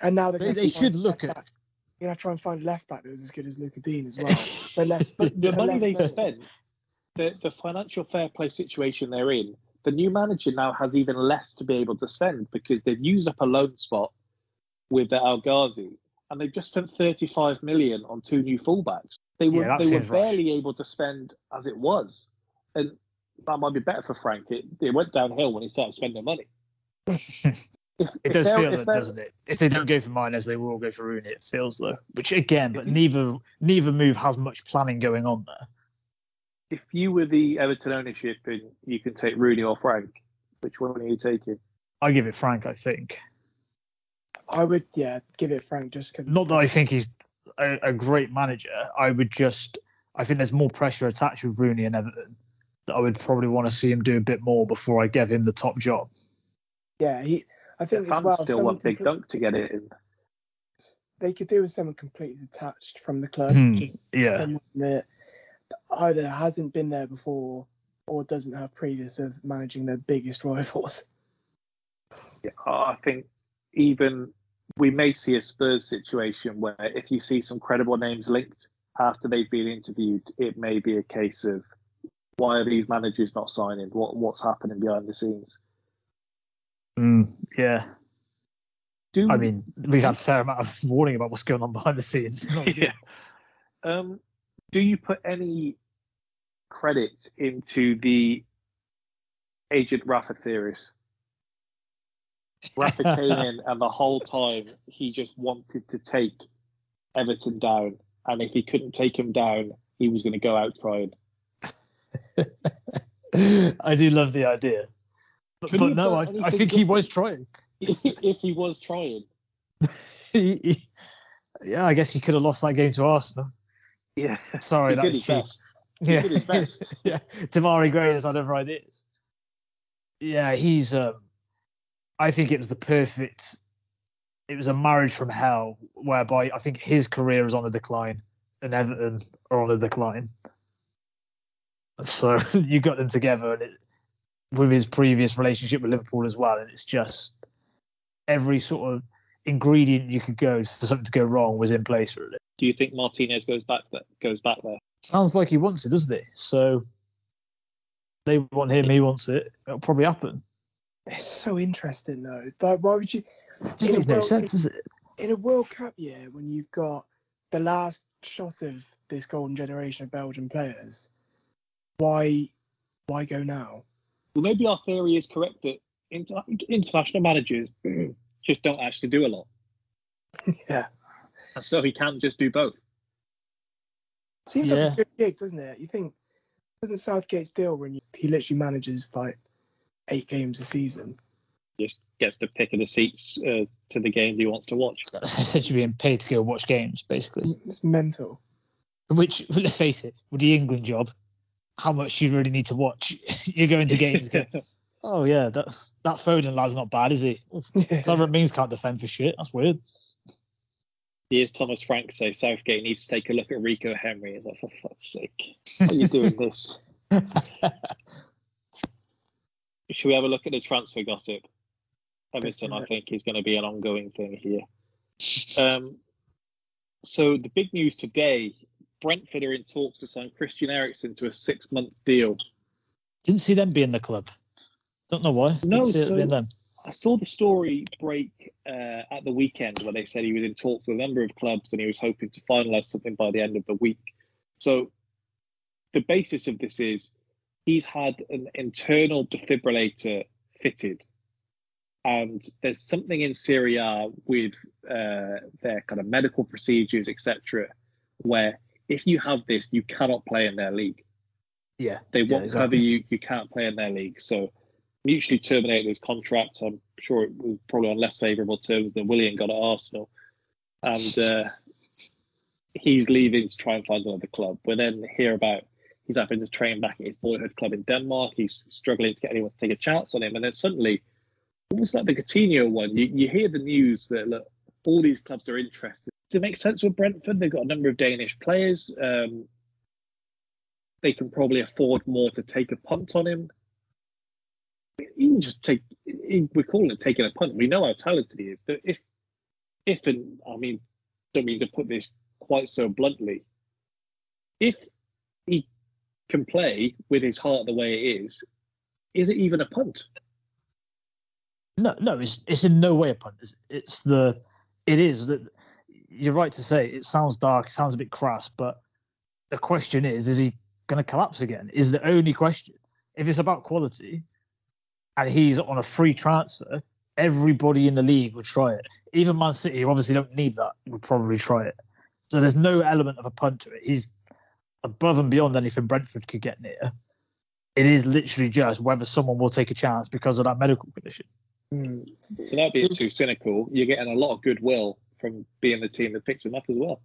And now they're They, going they to should look at. You know, try and find a left back that was as good as Lucas Digne as well. but less, But the but money less they money. spent, the, the financial fair play situation they're in, the new manager now has even less to be able to spend because they've used up a loan spot with the El Ghazi and they've just spent 35 million on two new fullbacks. They were Yeah, they were barely able to spend as it was. And that might be better for Frank. It, it went downhill when he started spending money. If, It if does feel that, doesn't it? If they don't go for Miners, they will go for Rooney. It feels though, which again, but neither neither move has much planning going on there. If you were the Everton ownership and you can take Rooney or Frank, which one are you taking? I give it Frank. I think I would, yeah, give it Frank just because. not that I think he's a, a great manager. I would just I think there's more pressure attached with Rooney and Everton that I would probably want to see him do a bit more before I give him the top job. Yeah, he. I think Fans as well. still someone want Big Dunk to get it in. They could do with someone completely detached from the club. Hmm, yeah. Someone that either hasn't been there before or doesn't have previous of managing their biggest rivals. Yeah, I think even we may see a Spurs situation where if you see some credible names linked after they've been interviewed, it may be a case of why are these managers not signing? What what's happening behind the scenes? Mm, yeah. Do I mean, we've had a fair amount of warning about what's going on behind the scenes. Not yeah. Um, do you put any credit into the agent Rafa theories? Rafa came in, and the whole time he just wanted to take Everton down, and if he couldn't take him down, he was going to go out trying. I do love the idea. But, but no, I, I think he was trying. if he was trying, He- he- yeah, I guess he could have lost that game to Arsenal. yeah, Sorry, that's true. best. He Yeah. did his best. yeah, Demarai Gray has had other ideas. Yeah, he's. Um, I think it was the perfect. It was a marriage from hell, whereby I think his career is on a decline, and Everton are on a decline. So you got them together, and it, with his previous relationship with Liverpool as well, and it's just every sort of ingredient you could go for something to go wrong was in place really. Do you think Martinez goes back there? Goes back there? Sounds like he wants it, doesn't he? So they want him, he wants it. It'll probably happen. It's so interesting though. Like, why would you? It in a makes no World- sense, does it? in a World Cup year when you've got the last shot of this golden generation of Belgian players, why why go now? Well, maybe our theory is correct that inter- international managers just don't actually do a lot. Yeah. And so he can't just do both. Seems Yeah. like a good gig, doesn't it? You think doesn't Southgate's deal when you, he literally manages like eight games a season? Just gets to pick of the seats uh, to the games he wants to watch. That's essentially being paid to go watch games, basically. It's mental. Which, let's face it, with the England job, how much you really need to watch. You're going to games, go, oh yeah, that that Foden lad's not bad, is he? Tyrone Mings can't defend for shit. That's weird. Here's Thomas Frank say Southgate needs to take a look at Rico Henry. He's like, for fuck's sake, are you doing this? Should we have a look at the transfer gossip? Everton, I think, is going to be an ongoing thing here. Um, so the big news today: Brentford are in talks to sign Christian Eriksen to a six-month deal. Didn't see them being the club. Don't know why. Didn't No, see so- them. I saw the story break uh, at the weekend where they said he was in talks with a number of clubs and he was hoping to finalise something by the end of the week. So the basis of this is he's had an internal defibrillator fitted, and there's something in Syria with uh, their kind of medical procedures, etc., where if you have this, you cannot play in their league. Yeah. They Yeah, won't exactly. cover you. You can't play in their league. So mutually terminated his contract. I'm sure it was probably on less favourable terms than Willian got at Arsenal, and uh, he's leaving to try and find another club. We then hear about he's having to train back at his boyhood club in Denmark. He's struggling to get anyone to take a chance on him, and then suddenly, almost like the Coutinho one, you, you hear the news that look, all these clubs are interested. Does it make sense with Brentford? They've got a number of Danish players. Um, they can probably afford more to take a punt on him. You can just take. We're calling it taking a punt. We know how talented he is. That if, if and I mean, don't mean to put this quite so bluntly. If he can play with his heart the way it is, is it even a punt? No, no, it's it's in no way a punt. It's, it's the, it is that you're right to say it sounds dark, it sounds a bit crass, but the question is, is he going to collapse again? Is the only question. If it's about quality, and he's on a free transfer, everybody in the league would try it. Even Man City, who obviously don't need that, would probably try it. So there's no element of a punt to it. He's above and beyond anything Brentford could get near. It is literally just whether someone will take a chance because of that medical condition. Hmm. Without being too cynical, you're getting a lot of goodwill from being the team that picks him up as well.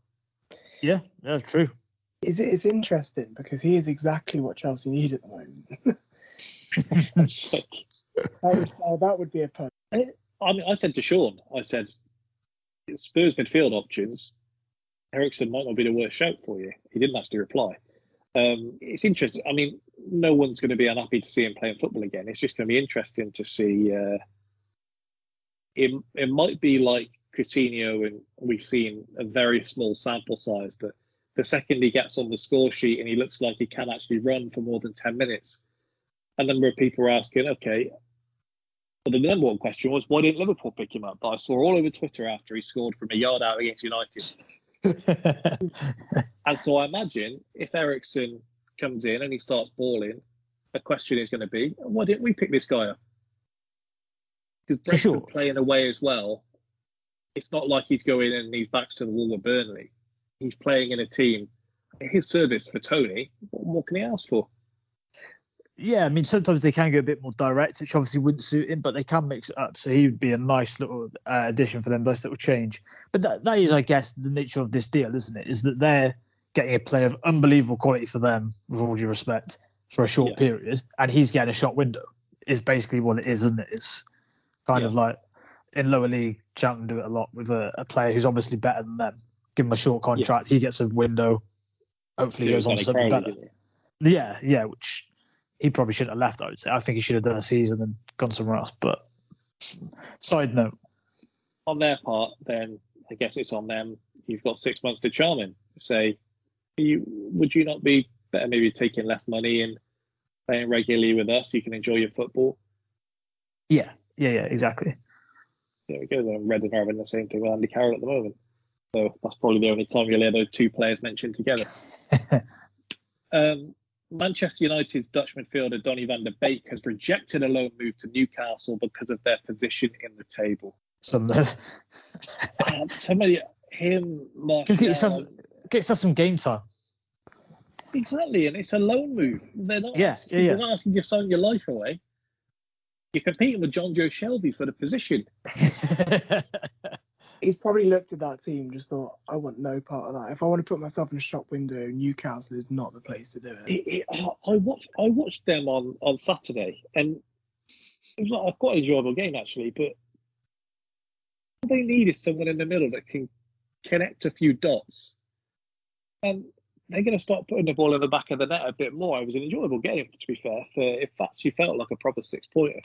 Yeah, that's true. Is it? It's interesting because he is exactly what Chelsea need at the moment. would, uh, that would be a punt. I mean, I said to Sean, I said, Spurs midfield options, Eriksen might not be the worst shout for you. He didn't actually reply. Um, it's interesting. I mean, no one's going to be unhappy to see him playing football again. It's just going to be interesting to see. Uh, it, it might be like Coutinho, and we've seen a very small sample size, but the second he gets on the score sheet and he looks like he can actually run for more than 10 minutes, a number of people were asking, okay, but the number one question was, why didn't Liverpool pick him up? That I saw all over Twitter after he scored from a yard out against United. and so I imagine if Eriksen comes in and he starts balling, the question is going to be, why didn't we pick this guy up? Because For Brentford sure. playing away as well. It's not like he's going and he's back to the wall with Burnley. He's playing in a team. His service for Toney, what more can he ask for? Yeah, I mean, sometimes they can go a bit more direct, which obviously wouldn't suit him, but they can mix it up. So he would be a nice little uh, addition for them, nice little change. But that, that is, I guess, the nature of this deal, isn't it? Is that they're getting a player of unbelievable quality for them, with all due respect, for a short Yeah. period, and he's getting a shot window. Is basically what it is, isn't it? It's kind of like in lower league, Charlton do it a lot with a, a player who's obviously better than them. Give him a short contract, he gets a window. Hopefully, he goes on to something better. Yeah, yeah, which he probably shouldn't have left. I would say. I think he should have done a season and gone somewhere else. But side note, on their part, then I guess it's on them. You've got six months to charm him. Say, you would you not be better maybe taking less money and playing regularly with us? You can enjoy your football. yeah, yeah, yeah, exactly. There we go. Then Reading are having the same thing with Andy Carroll at the moment. So that's probably the only time you'll hear those two players mentioned together. um, Manchester United's Dutch midfielder Donny van der Beek has rejected a loan move to Newcastle because of their position in the table. Some Uh, somebody, him, Martial, get yourself get yourself some game time. Exactly, and it's a loan move. They're not Yeah, asking, yeah, they're not asking you to sign your life away. You're competing with Jonjo Shelvey for the position. He's probably looked at that team just thought, I want no part of that. If I want to put myself in a shop window, Newcastle is not the place to do it. It- it- I I watched I watched them on, on Saturday, and it was like a quite enjoyable game actually. But all they need is someone in the middle that can connect a few dots. And they're going to start putting the ball in the back of the net a bit more. It was an enjoyable game, to be fair. For it actually felt like a proper six pointer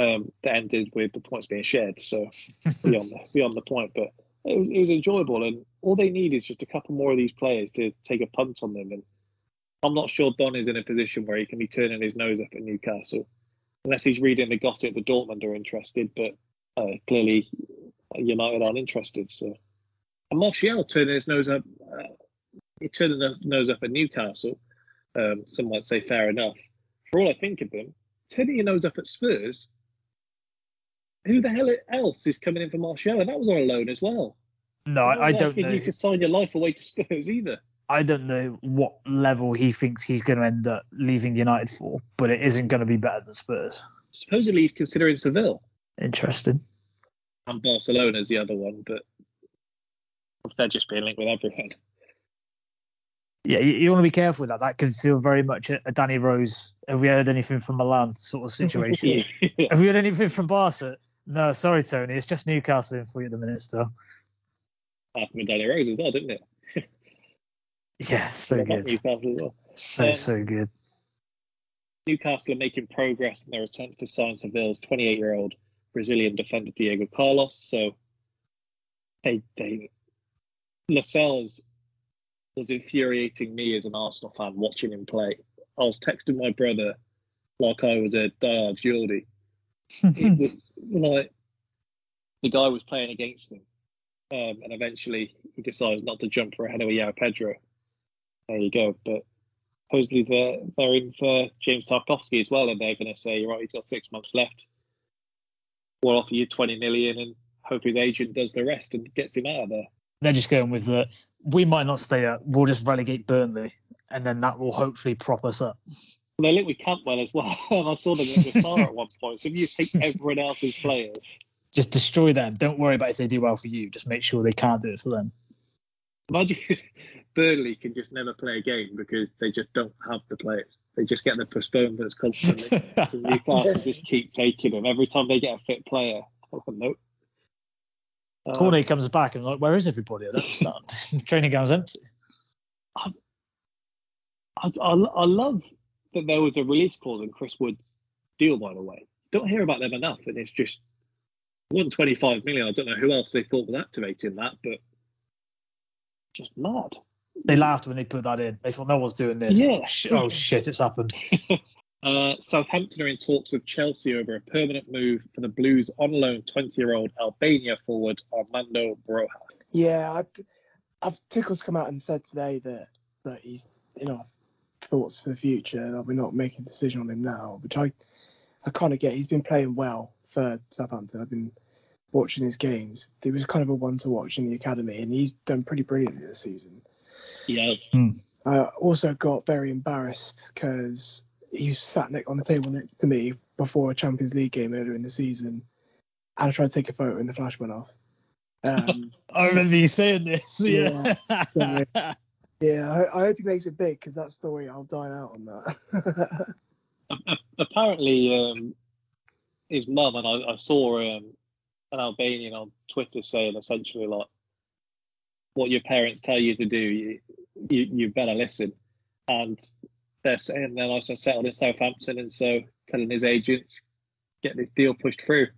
um, that ended with the points being shared. So beyond the, beyond the point, but it was, it was enjoyable. And all they need is just a couple more of these players to take a punt on them. And I'm not sure Don is in a position where he can be turning his nose up at Newcastle, unless he's reading the gossip that Dortmund are interested. But uh, clearly, United aren't interested. So, and Martial turning his nose up. Uh, he turned his nose up at Newcastle. Um, some might say fair enough. For all I think of him, turning your nose up at Spurs. Who the hell else is coming in for Martial? And that was on a loan as well. No, I, I don't know. You to sign your life away to Spurs either. I don't know what level he thinks he's going to end up leaving United for, but it isn't going to be better than Spurs. Supposedly he's considering Seville. Interesting. And Barcelona's the other one, but they're just being linked with everyone yeah, you, you, want to be careful with that. That can feel very much a, a Danny Rose. Have we heard anything from Milan sort of situation? yeah. Have we heard anything from Barca? No, sorry, Tony. It's just Newcastle in for you at the minute still. Danny Rose as well, didn't it? yeah, so good. Well. So, um, so good. Newcastle are making progress in their attempt to sign Seville's 28 year old Brazilian defender Diego Carlos. So they, they, Lascelles was infuriating me as an Arsenal fan watching him play. I was texting my brother like I was a diehard Geordie. It was like the guy was playing against him, um, and eventually he decides not to jump for ahead of João Pedro. There you go. But supposedly they're they're in for James Tarkowski as well, and they're going to say, right, he's got six months left. We'll offer you twenty million and hope his agent does the rest and gets him out of there. They're just going with the we might not stay up. We'll just relegate Burnley, and then that will hopefully prop us up. Well, they linked with Cantwell as well, and I saw them at the star at one point. So if you take everyone else's players, just destroy them. Don't worry about if they do well for you. Just make sure they can't do it for them. Imagine Burnley can just never play a game because they just don't have the players. They just get the postponements constantly. Newcastle just keep taking them every time they get a fit player. Oh, nope. Uh, Cornet comes back and like, where is everybody? I don't understand. Training ground's empty. I, I, I, love that there was a release clause in Chris Wood's deal, by the way. Don't hear about them enough, and it's just 125 million. I don't know who else they thought was activating that, but just mad. They laughed when they put that in. They thought no one's doing this. Yeah. Oh, shit, it's happened. Uh, Southampton are in talks with Chelsea over a permanent move for the Blues on loan 20 year old Albania forward Armando Broja. Yeah, I, I've Tuchel's come out and said today that, that he's you know thoughts for the future that we're not making a decision on him now, which I I kind of get. He's been playing well for Southampton. I've been watching his games. He was kind of a one to watch in the academy, and he's done pretty brilliantly this season. He has. Mm. I also got very embarrassed because he sat next on the table next to me before a Champions League game earlier in the season, and I tried to take a photo and the flash went off. Um, I remember you saying this. Yeah, yeah. Yeah I, I, hope he makes it big because that story I'll dine out on that. Apparently, um, his mum and I, I saw um, an Albanian on Twitter saying essentially like, "What your parents tell you to do, you, you, you better listen." And they're saying they're and settled in Southampton, and so telling his agents get this deal pushed through.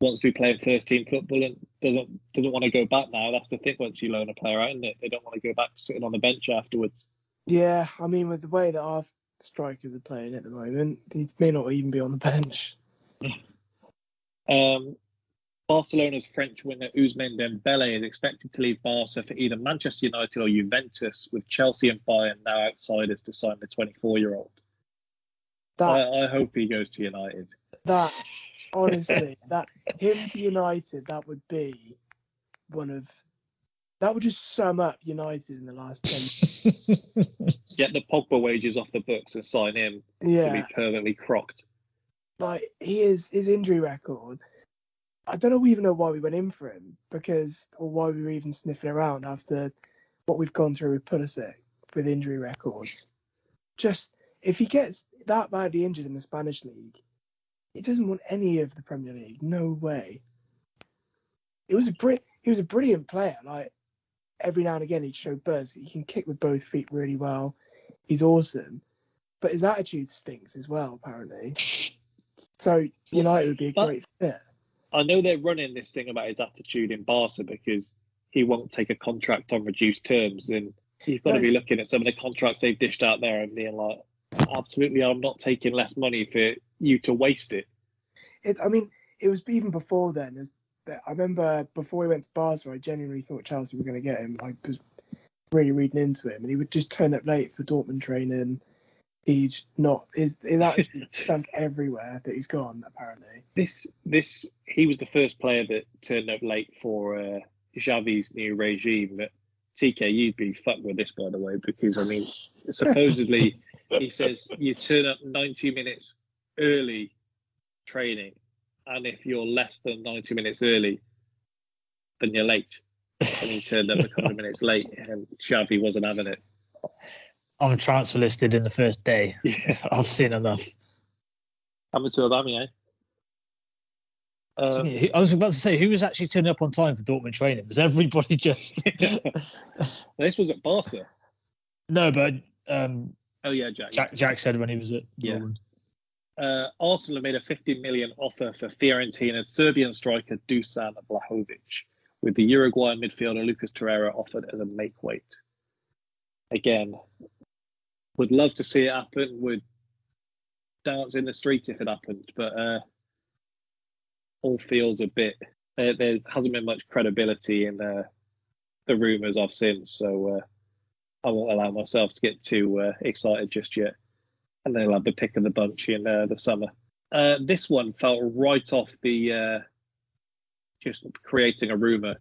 Wants to be playing first team football and doesn't doesn't want to go back now. That's the thing once you loan a player out, isn't it? They don't want to go back sitting on the bench afterwards. Yeah, I mean, with the way that our strikers are playing at the moment, he may not even be on the bench. um, Barcelona's French winger Ousmane Dembele is expected to leave Barca for either Manchester United or Juventus, with Chelsea and Bayern now outsiders to sign the 24-year-old. I, I, hope he goes to United. That honestly, that him to United, that would be one of that would just sum up United in the last ten. Get the Pogba wages off the books and sign him yeah. to be permanently crocked. Like he is his injury record I don't know we even know why we went in for him because, or why we were even sniffing around after what we've gone through with Pulisic with injury records. Just if he gets that badly injured in the Spanish league, he doesn't want any of the Premier League. No way. It was a br- he was a brilliant player. Like every now and again he'd show bursts. He can kick with both feet really well. He's awesome, but his attitude stinks as well. Apparently, so United would be a But- great fit. I know they're running this thing about his attitude in Barca because he won't take a contract on reduced terms, and you've got to be looking at some of the contracts they've dished out there and being like, absolutely, I'm not taking less money for you to waste it. It, I mean, it was even before then. As I remember before he went to Barca, I genuinely thought Chelsea were going to get him. I was really reading into him, and he would just turn up late for Dortmund training. He's not is attitude stunk everywhere that he's gone. Apparently, This this he was the first player that turned up late for uh, Xavi's new regime. But TK, you'd be fucked with this, by the way, because I mean, supposedly he says you turn up 90 minutes early training, and if you're less than 90 minutes early, then you're late. And he turned up a couple of minutes late, and Xavi wasn't having it. I'm transfer listed in the first day. Yeah. I've seen enough. Amateur Damier. Uh, Who- I was about to say, who was actually turning up on time for Dortmund training? Was everybody just this was at Barca. no? But um, Oh yeah, Jack. Jack Jack said when he was at Yeah. Dortmund. uh, Arsenal have made a 50 million offer for Fiorentina Serbian striker Dusan Vlahovic, with the Uruguayan midfielder Lucas Torreira offered as a make weight. Again, would love to see it happen. Would dance in the street if it happened, but uh, all feels a bit. There, there hasn't been much credibility in uh, the rumours I've seen, so uh, I won't allow myself to get too uh, excited just yet and they'll have the pick of the bunch in uh, the summer. Uh, this one felt right off the uh, just creating a rumour.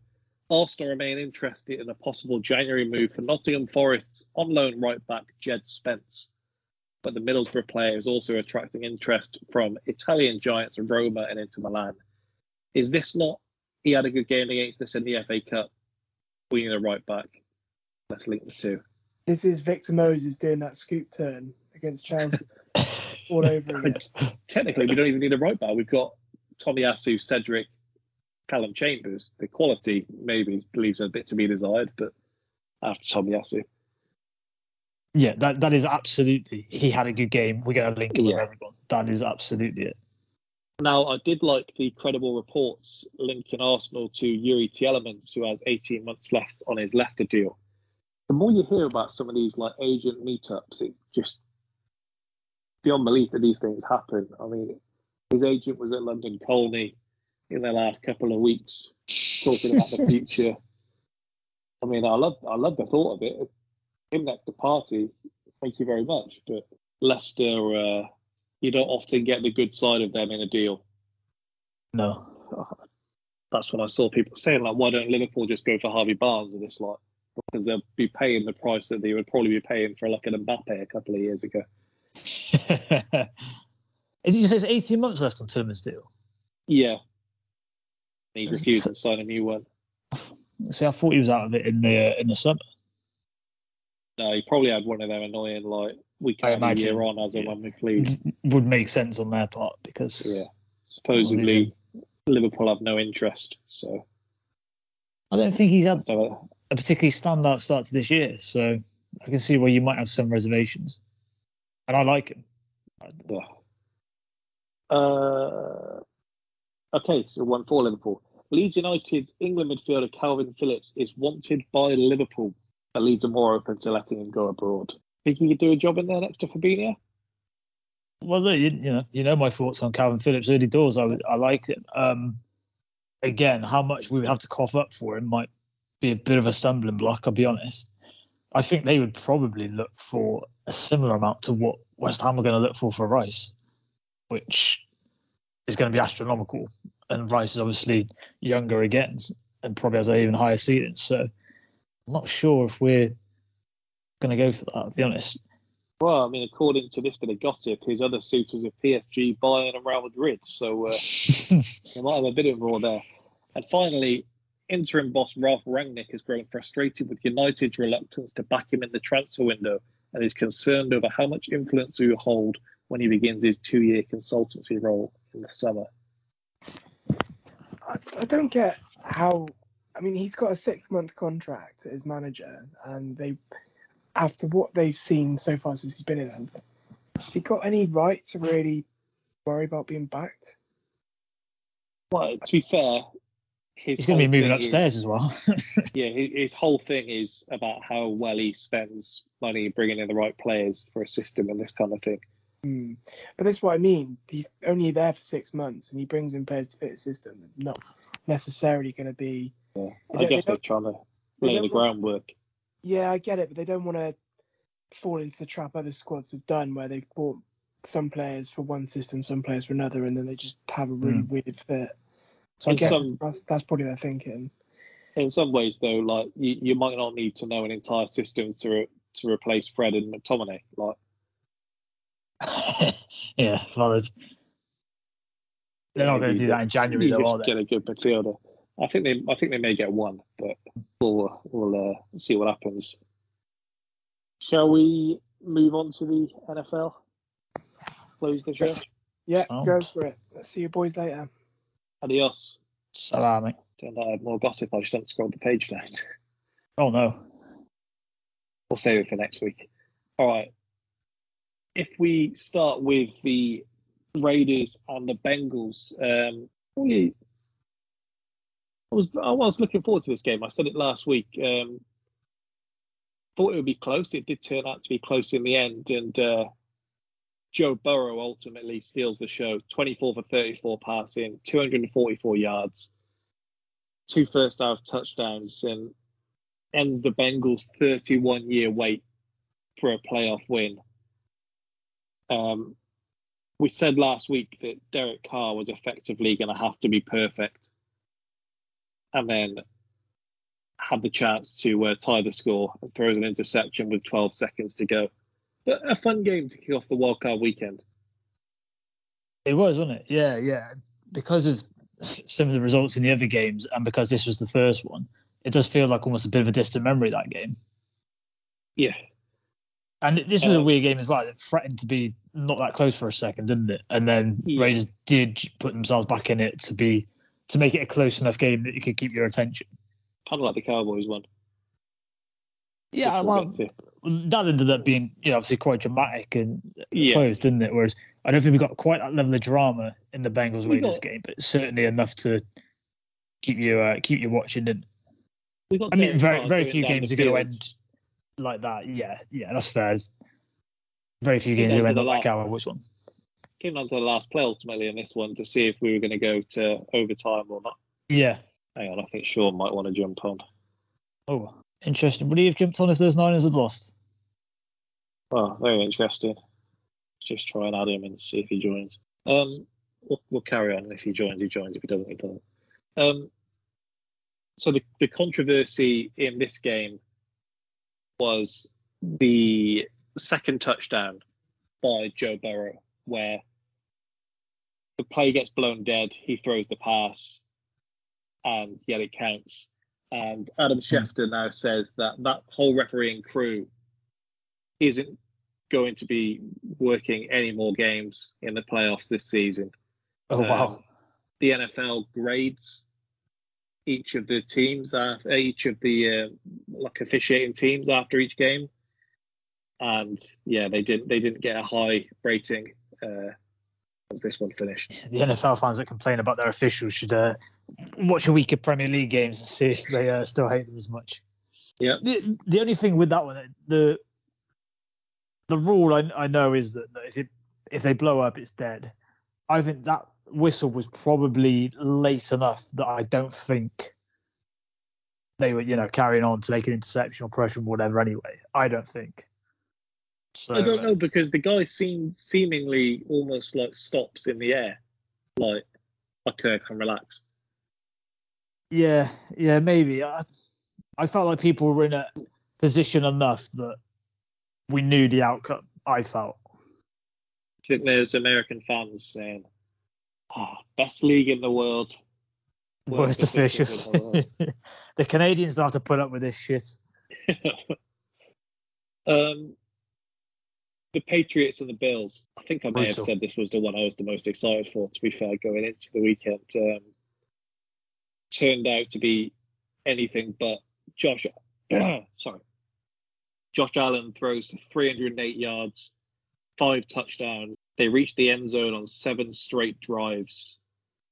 Arsenal remain interested in a possible January move for Nottingham Forest's on loan right back Jed Spence, but the Middlesbrough player is also attracting interest from Italian giants Roma and Inter Milan. Is this not? He had a good game against us in the FA Cup. We need a right back. Let's link the two. This is Victor Moses doing that scoop turn against Chelsea all over again. technically we don't even need a right back. We've got Tomiyasu, Cedric, Callum Chambers. The quality maybe leaves a bit to be desired, but after Tomiyasu. Yeah, that that is absolutely. He had a good game. We're going to link him with everyone. That is absolutely it. Now, I did like the credible reports linking Arsenal to Youri Tielemans, who has 18 months left on his Leicester deal. The more you hear about some of these like agent meetups, it just beyond belief that these things happen. I mean, his agent was at London Colney in the last couple of weeks talking about the future. I mean, I love I love the thought of it. Him at the party, thank you very much. But Leicester, uh, you don't often get the good side of them in a deal. No, That's what I saw people saying like, why don't Liverpool just go for Harvey Barnes? And it's like because they'll be paying the price that they would probably be paying for like an Mbappe a couple of years ago. Is he says 18 months left on Tillman's deal? Yeah, he refused to sign a new one. See, I thought he was out of it in the in the summer. No, he probably had one of them annoying like we can have a year on as and when we please. Would make sense on their part because Yeah, supposedly Liverpool have no interest. So, I don't think he's had so a particularly standout start to this year. So I can see where you might have some reservations, and I like him. Uh, okay, so one for Liverpool. Leeds United's England midfielder Kalvin Phillips is wanted by Liverpool. But Leeds are more open to letting him go abroad. Think he could do a job in there next to Fabinho? Well, you, you know, you know my thoughts on Kalvin Phillips early doors. I would- I liked it. Um, again, how much we would have to cough up for him might be a bit of a stumbling block. I'll be honest. I think they would probably look for a similar amount to what West Ham are going to look for for Rice, which is going to be astronomical. And Rice is obviously younger again and probably has an even higher ceiling. So I'm not sure if we're going to go for that. I'll be honest. Well, I mean, according to this bit of gossip, his other suitors are PSG, Bayern, and Real Madrid. So uh, they might have a bit of raw there. And finally, interim boss Ralf Rangnick has grown frustrated with United's reluctance to back him in the transfer window and is concerned over how much influence he will hold when he begins his two-year consultancy role in the summer. I, I don't get how I mean, he's got a six month contract as manager, and they, after what they've seen so far since he's been in them, has he got any right to really worry about being backed? Well, to be fair, He's going to be moving upstairs is- as well. yeah, his, his whole thing is about how well he spends money bringing in the right players for a system and this kind of thing. Hmm. But that's what I mean. He's only there for six months, and he brings in players to fit the system. Not necessarily going to be. Yeah, I don't- guess they they're trying to lay the don't want- groundwork. Yeah, I get it, but they don't want to fall into the trap other squads have done, where they've bought some players for one system, some players for another, and then they just have a really weird fit. So I In guess some- that's that's probably their thinking. In some ways, though, like you, you might not need to know an entire system to re- to replace Fred and McTominay. Like, yeah, valid. They're not going to do that in January, though, just are they? get a good midfielder. I think they, I think they may get one, but we'll we'll uh, see what happens. Shall we move on to the NFL? Close the show. Yeah, Oh. go for it. Let's see you boys later. Adios. Salami. Turned out I had more gossip. I just don't scroll the page down. Oh, no. We'll save it for next week. All right. If we start with the Raiders and the Bengals, um, really, I was I was looking forward to this game. I said it last week. Um, thought it would be close. It did turn out to be close in the end, and uh, Joe Burrow ultimately steals the show. Twenty-four for thirty-four passing, two hundred and forty-four yards, two first half touchdowns, and ends the Bengals' 31 year wait for a playoff win. Um, we said last week that Derek Carr was effectively going to have to be perfect, and then had the chance to uh, tie the score and throws an interception with 12 seconds to go. But a fun game to kick off the wildcard weekend. It was, wasn't it? Yeah, yeah. Because of some of the results in the other games, and because this was the first one, it does feel like almost a bit of a distant memory that game. Yeah, And this was a Um, weird game as well. It threatened to be not that close for a second, didn't it? And then Yeah. Raiders did put themselves back in it to be to make it a close enough game that you could keep your attention. kind of like the Cowboys one. Yeah, we'll well, to. that ended up being you know obviously quite dramatic and Yeah. close, didn't it? Whereas I don't think we got quite that level of drama in the Bengals Raiders got- game, but certainly enough to keep you uh, keep you watching. And We got I mean, very very few games the are going to end like that. Yeah, yeah, that's fair. It's- Very few games are down going to to the end like last- our which one. Came down to the last play ultimately in this one to see if we were going to go to overtime or not. Yeah. Hang on, I think Sean might want to jump on. Oh, interesting. Would he have jumped on if those Niners had lost? Oh, very interesting. Just try and add him and see if he joins. Um, we'll, we'll carry on. If he joins, he joins. If he doesn't, he doesn't. Um, so the, the controversy in this game was the second touchdown by Joe Burrow, where the play gets blown dead. He throws the pass, and yet it counts. And Adam Schefter now says that that whole refereeing crew isn't going to be working any more games in the playoffs this season. Oh Um, wow. The NFL grades each of the teams, uh, each of the uh, like officiating teams after each game, and yeah, they didn't they didn't get a high rating uh, as this one finished. The NFL fans that complain about their officials should uh, watch a week of Premier League games and see if they uh, still hate them as much. Yeah. The, the only thing with that one, the the rule I, I know is that, that if it if they blow up, it's dead. I think that whistle was probably late enough that I don't think they were, you know, carrying on to make an interception or pressure or whatever. Anyway, I don't think. So I don't know because the guy seemed seemingly almost like stops in the air, like okay, I can relax. Yeah, yeah, maybe. I, I felt like people were in a position enough that we knew the outcome. I felt. I think there's American fans saying, "Ah, best league in the world." Worst officials. the the Canadians don't have to put up with this shit. um, the Patriots and the Bills. I think I may have said this was the one I was the most excited for. To be fair, going into the weekend, um, turned out to be anything but Josh. sorry, Josh Allen throws for 308 yards, five touchdowns. They reached the end zone on seven straight drives.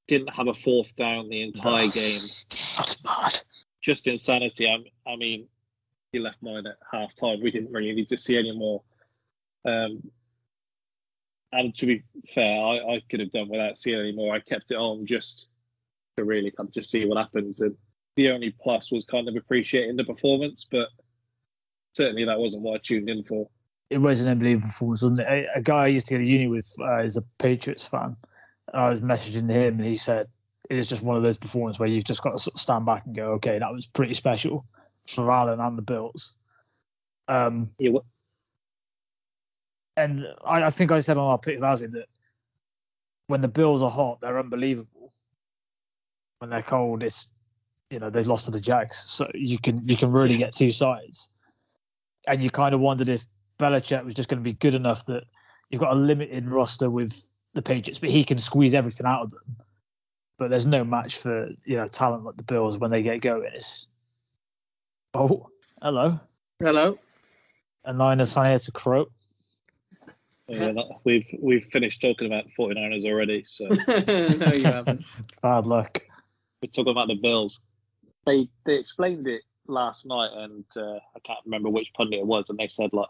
Didn't have a fourth down the entire game. That's mad. Just insanity. I, I mean, he left mine at half time. We didn't really need to see any more. Um, and to be fair, I, I could have done without seeing any more. I kept it on just to really kind of just see what happens. And the only plus was kind of appreciating the performance, but certainly that wasn't what I tuned in for. It was an unbelievable performance, wasn't it? A, a guy I used to go to uni with uh, is a Patriots fan. And I was messaging him, and he said it is just one of those performances where you've just got to sort of stand back and go, okay, that was pretty special for Allen and the Bills. Um, yeah, and I, I, think I said on our pick last week that when the Bills are hot, they're unbelievable. When they're cold, it's you know they've lost to the Jags, so you can you can really get two sides. And you kind of wondered if Belichick was just going to be good enough that you've got a limited roster with the Patriots, but he can squeeze everything out of them. But there's no match for you know talent like the Bills when they get going. It's oh hello hello, and fan here to crow. Yeah, we've we've finished talking about 49ers already, so no, you haven't. Bad luck. We're talking about the Bills. They they explained it last night, and uh, I can't remember which pundit it was, and they said like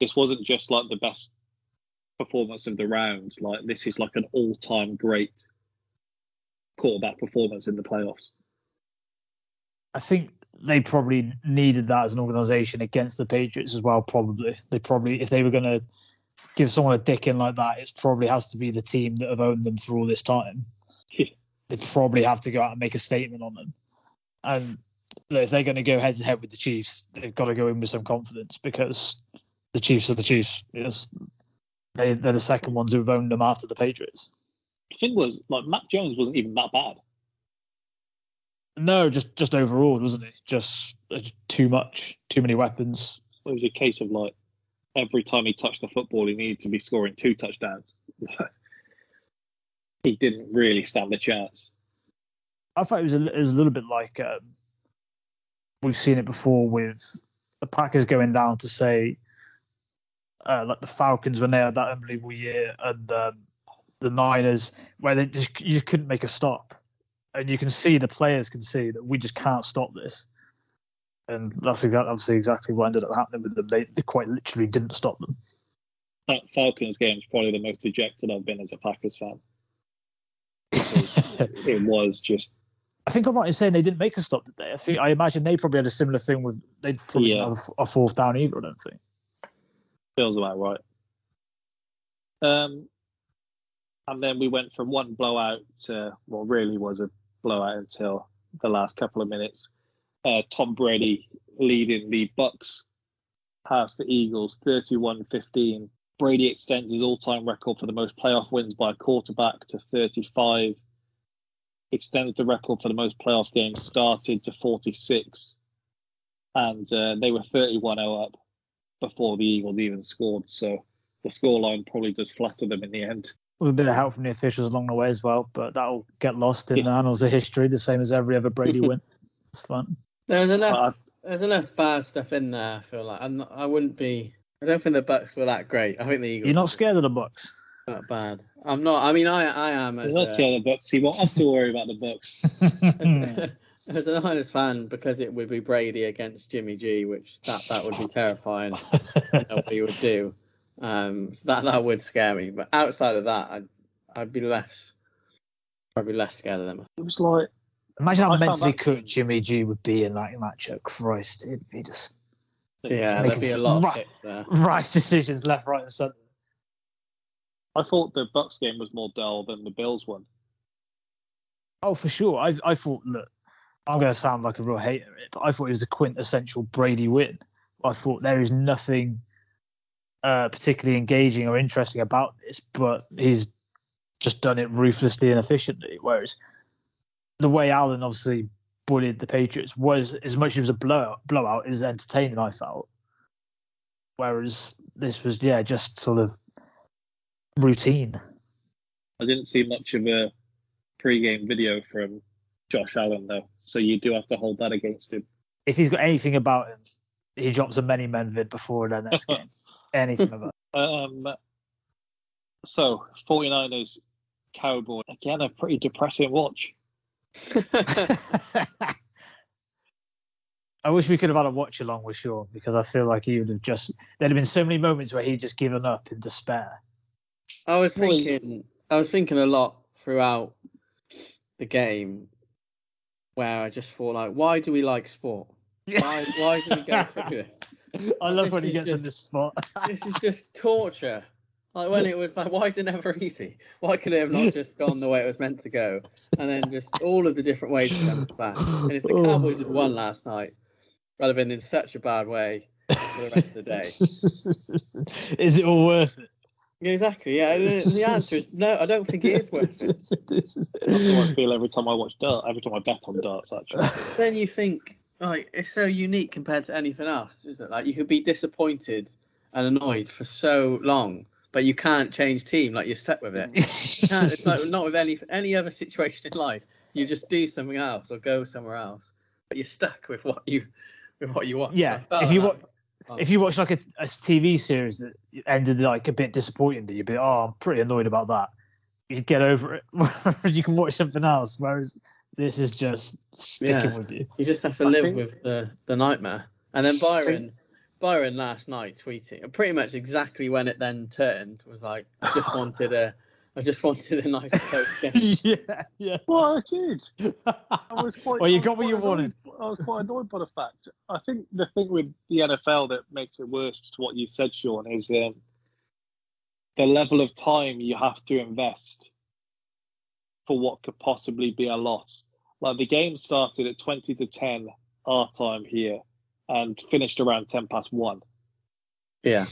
this wasn't just like the best performance of the round. Like this is like an all-time great quarterback performance in the playoffs. I think they probably needed that as an organization against the Patriots as well. Probably they probably if they were going to give someone a dick in like that, it probably has to be the team that have owned them for all this time. they probably have to go out and make a statement on them. And if they're going to go head to head with the Chiefs, they've got to go in with some confidence because the Chiefs are the Chiefs. Yes. They, they're the second ones who've owned them after the Patriots. The thing was, like, Mac Jones wasn't even that bad. No, just just overall, wasn't it? Just uh, too much, too many weapons. It was a case of like every time he touched the football, he needed to be scoring two touchdowns. he didn't really stand a chance. I thought it was a, it was a little bit like um, we've seen it before with the Packers going down to say, uh, like the Falcons when they had that unbelievable year, and um, the Niners where they just you just couldn't make a stop, and you can see the players can see that we just can't stop this and that's exactly obviously exactly what ended up happening with them. They, they quite literally didn't stop them. That Falcons game is probably the most dejected I've been as a Packers fan. it was just. I think I'm right in saying they didn't make a stop, did they? I think I imagine they probably had a similar thing with they probably yeah. have a, a fourth down either. I don't think. Feels about right. Um, and then we went from one blowout to what really was a blowout until the last couple of minutes uh, Tom Brady leading the Bucs past the Eagles 31-15. Brady extends his all-time record for the most playoff wins by a quarterback to 35. Extends the record for the most playoff games started to 46. And uh, they were 31-0 up before the Eagles even scored. So the scoreline probably does flatter them in the end. With a bit of help from the officials along the way as well, but that'll get lost in yeah. the annals of history, the same as every other Brady win. It's fun. There's enough. there's enough bad stuff in there. I feel like I'm not, I wouldn't be. I don't think the Bucs were that great. I think the Eagles. You're not scared of the Bucs. Not bad. I'm not. I mean, I I am. As not scared of the Bucs. He won't have to worry about the Bucs. as, an Niners fan, because it would be Brady against Jimmy G, which that that would be terrifying. what he would do. Um, so that that would scare me. But outside of that, I'd I'd be less. I'd be less scared of them. It was like Imagine how mentally cooked Jimmy G would be in that matchup. Christ, it'd be just yeah, there'd be a lot right, of right decisions left, right, and centre. I thought the Bucs game was more dull than the Bills one. Oh, for sure. I I thought look, I'm going to sound like a real hater, but I thought it was a quintessential Brady win. I thought there is nothing uh, particularly engaging or interesting about this, but he's just done it ruthlessly and efficiently. Whereas the way Allen obviously bullied the Patriots was as much as it was a blow, blowout, it was entertaining, I felt. Whereas this was, yeah, just sort of routine. I didn't see much of a pre-game video from Josh Allen though, So you do have to hold that against him. If he's got anything about him, he drops a many men vid before the next game. Anything about Um, so 49ers Cowboy again a pretty depressing watch. I wish we could have had a watch along with Sean because I feel like he would have just. There'd have been so many moments where he'd just given up in despair. I was thinking, I was thinking a lot throughout the game, where I just thought like, why do we like sport? Why, why do we go through this? I love This when he is gets in just- this spot. This is just torture. Like when it was like, why is it never easy? Why could it have not just gone the way it was meant to go? And then just all of the different ways it comes back. And if the oh. Cowboys had won last night, I'd have been in such a bad way for the rest of the day. is it all worth it? Yeah, exactly. Yeah, the, the answer is no. I don't think it is worth it. That's how I feel every time I watch dart. Every time I bet on darts, actually. then you think like it's so unique compared to anything else, isn't it? Like you could be disappointed and annoyed for so long, but you can't change team. Like you're stuck with it. It's like not with any any other situation in life. You just do something else or go somewhere else, but you're stuck with what you with what you want. Yeah, if you watch, um, if you watch like a, a TV series that ended like a bit disappointing, that you'd be, oh, I'm pretty annoyed about that. You get over it. You can watch something else. Whereas this is just sticking Yeah. with you. You just have to I live think- with the, the nightmare. And then Byron, Byron last night tweeting, pretty much exactly when it then turned was like, I just wanted a, I just wanted a nice close game. yeah, yeah. Well, I did. I was quite, Well, you got what you quite annoyed- wanted. I was quite annoyed by the fact. I think the thing with the NFL that makes it worse to what you said, Sean, is um, the level of time you have to invest for what could possibly be a loss. Like the game started at 20 to 10 our time here and finished around 10 past 1. Yeah.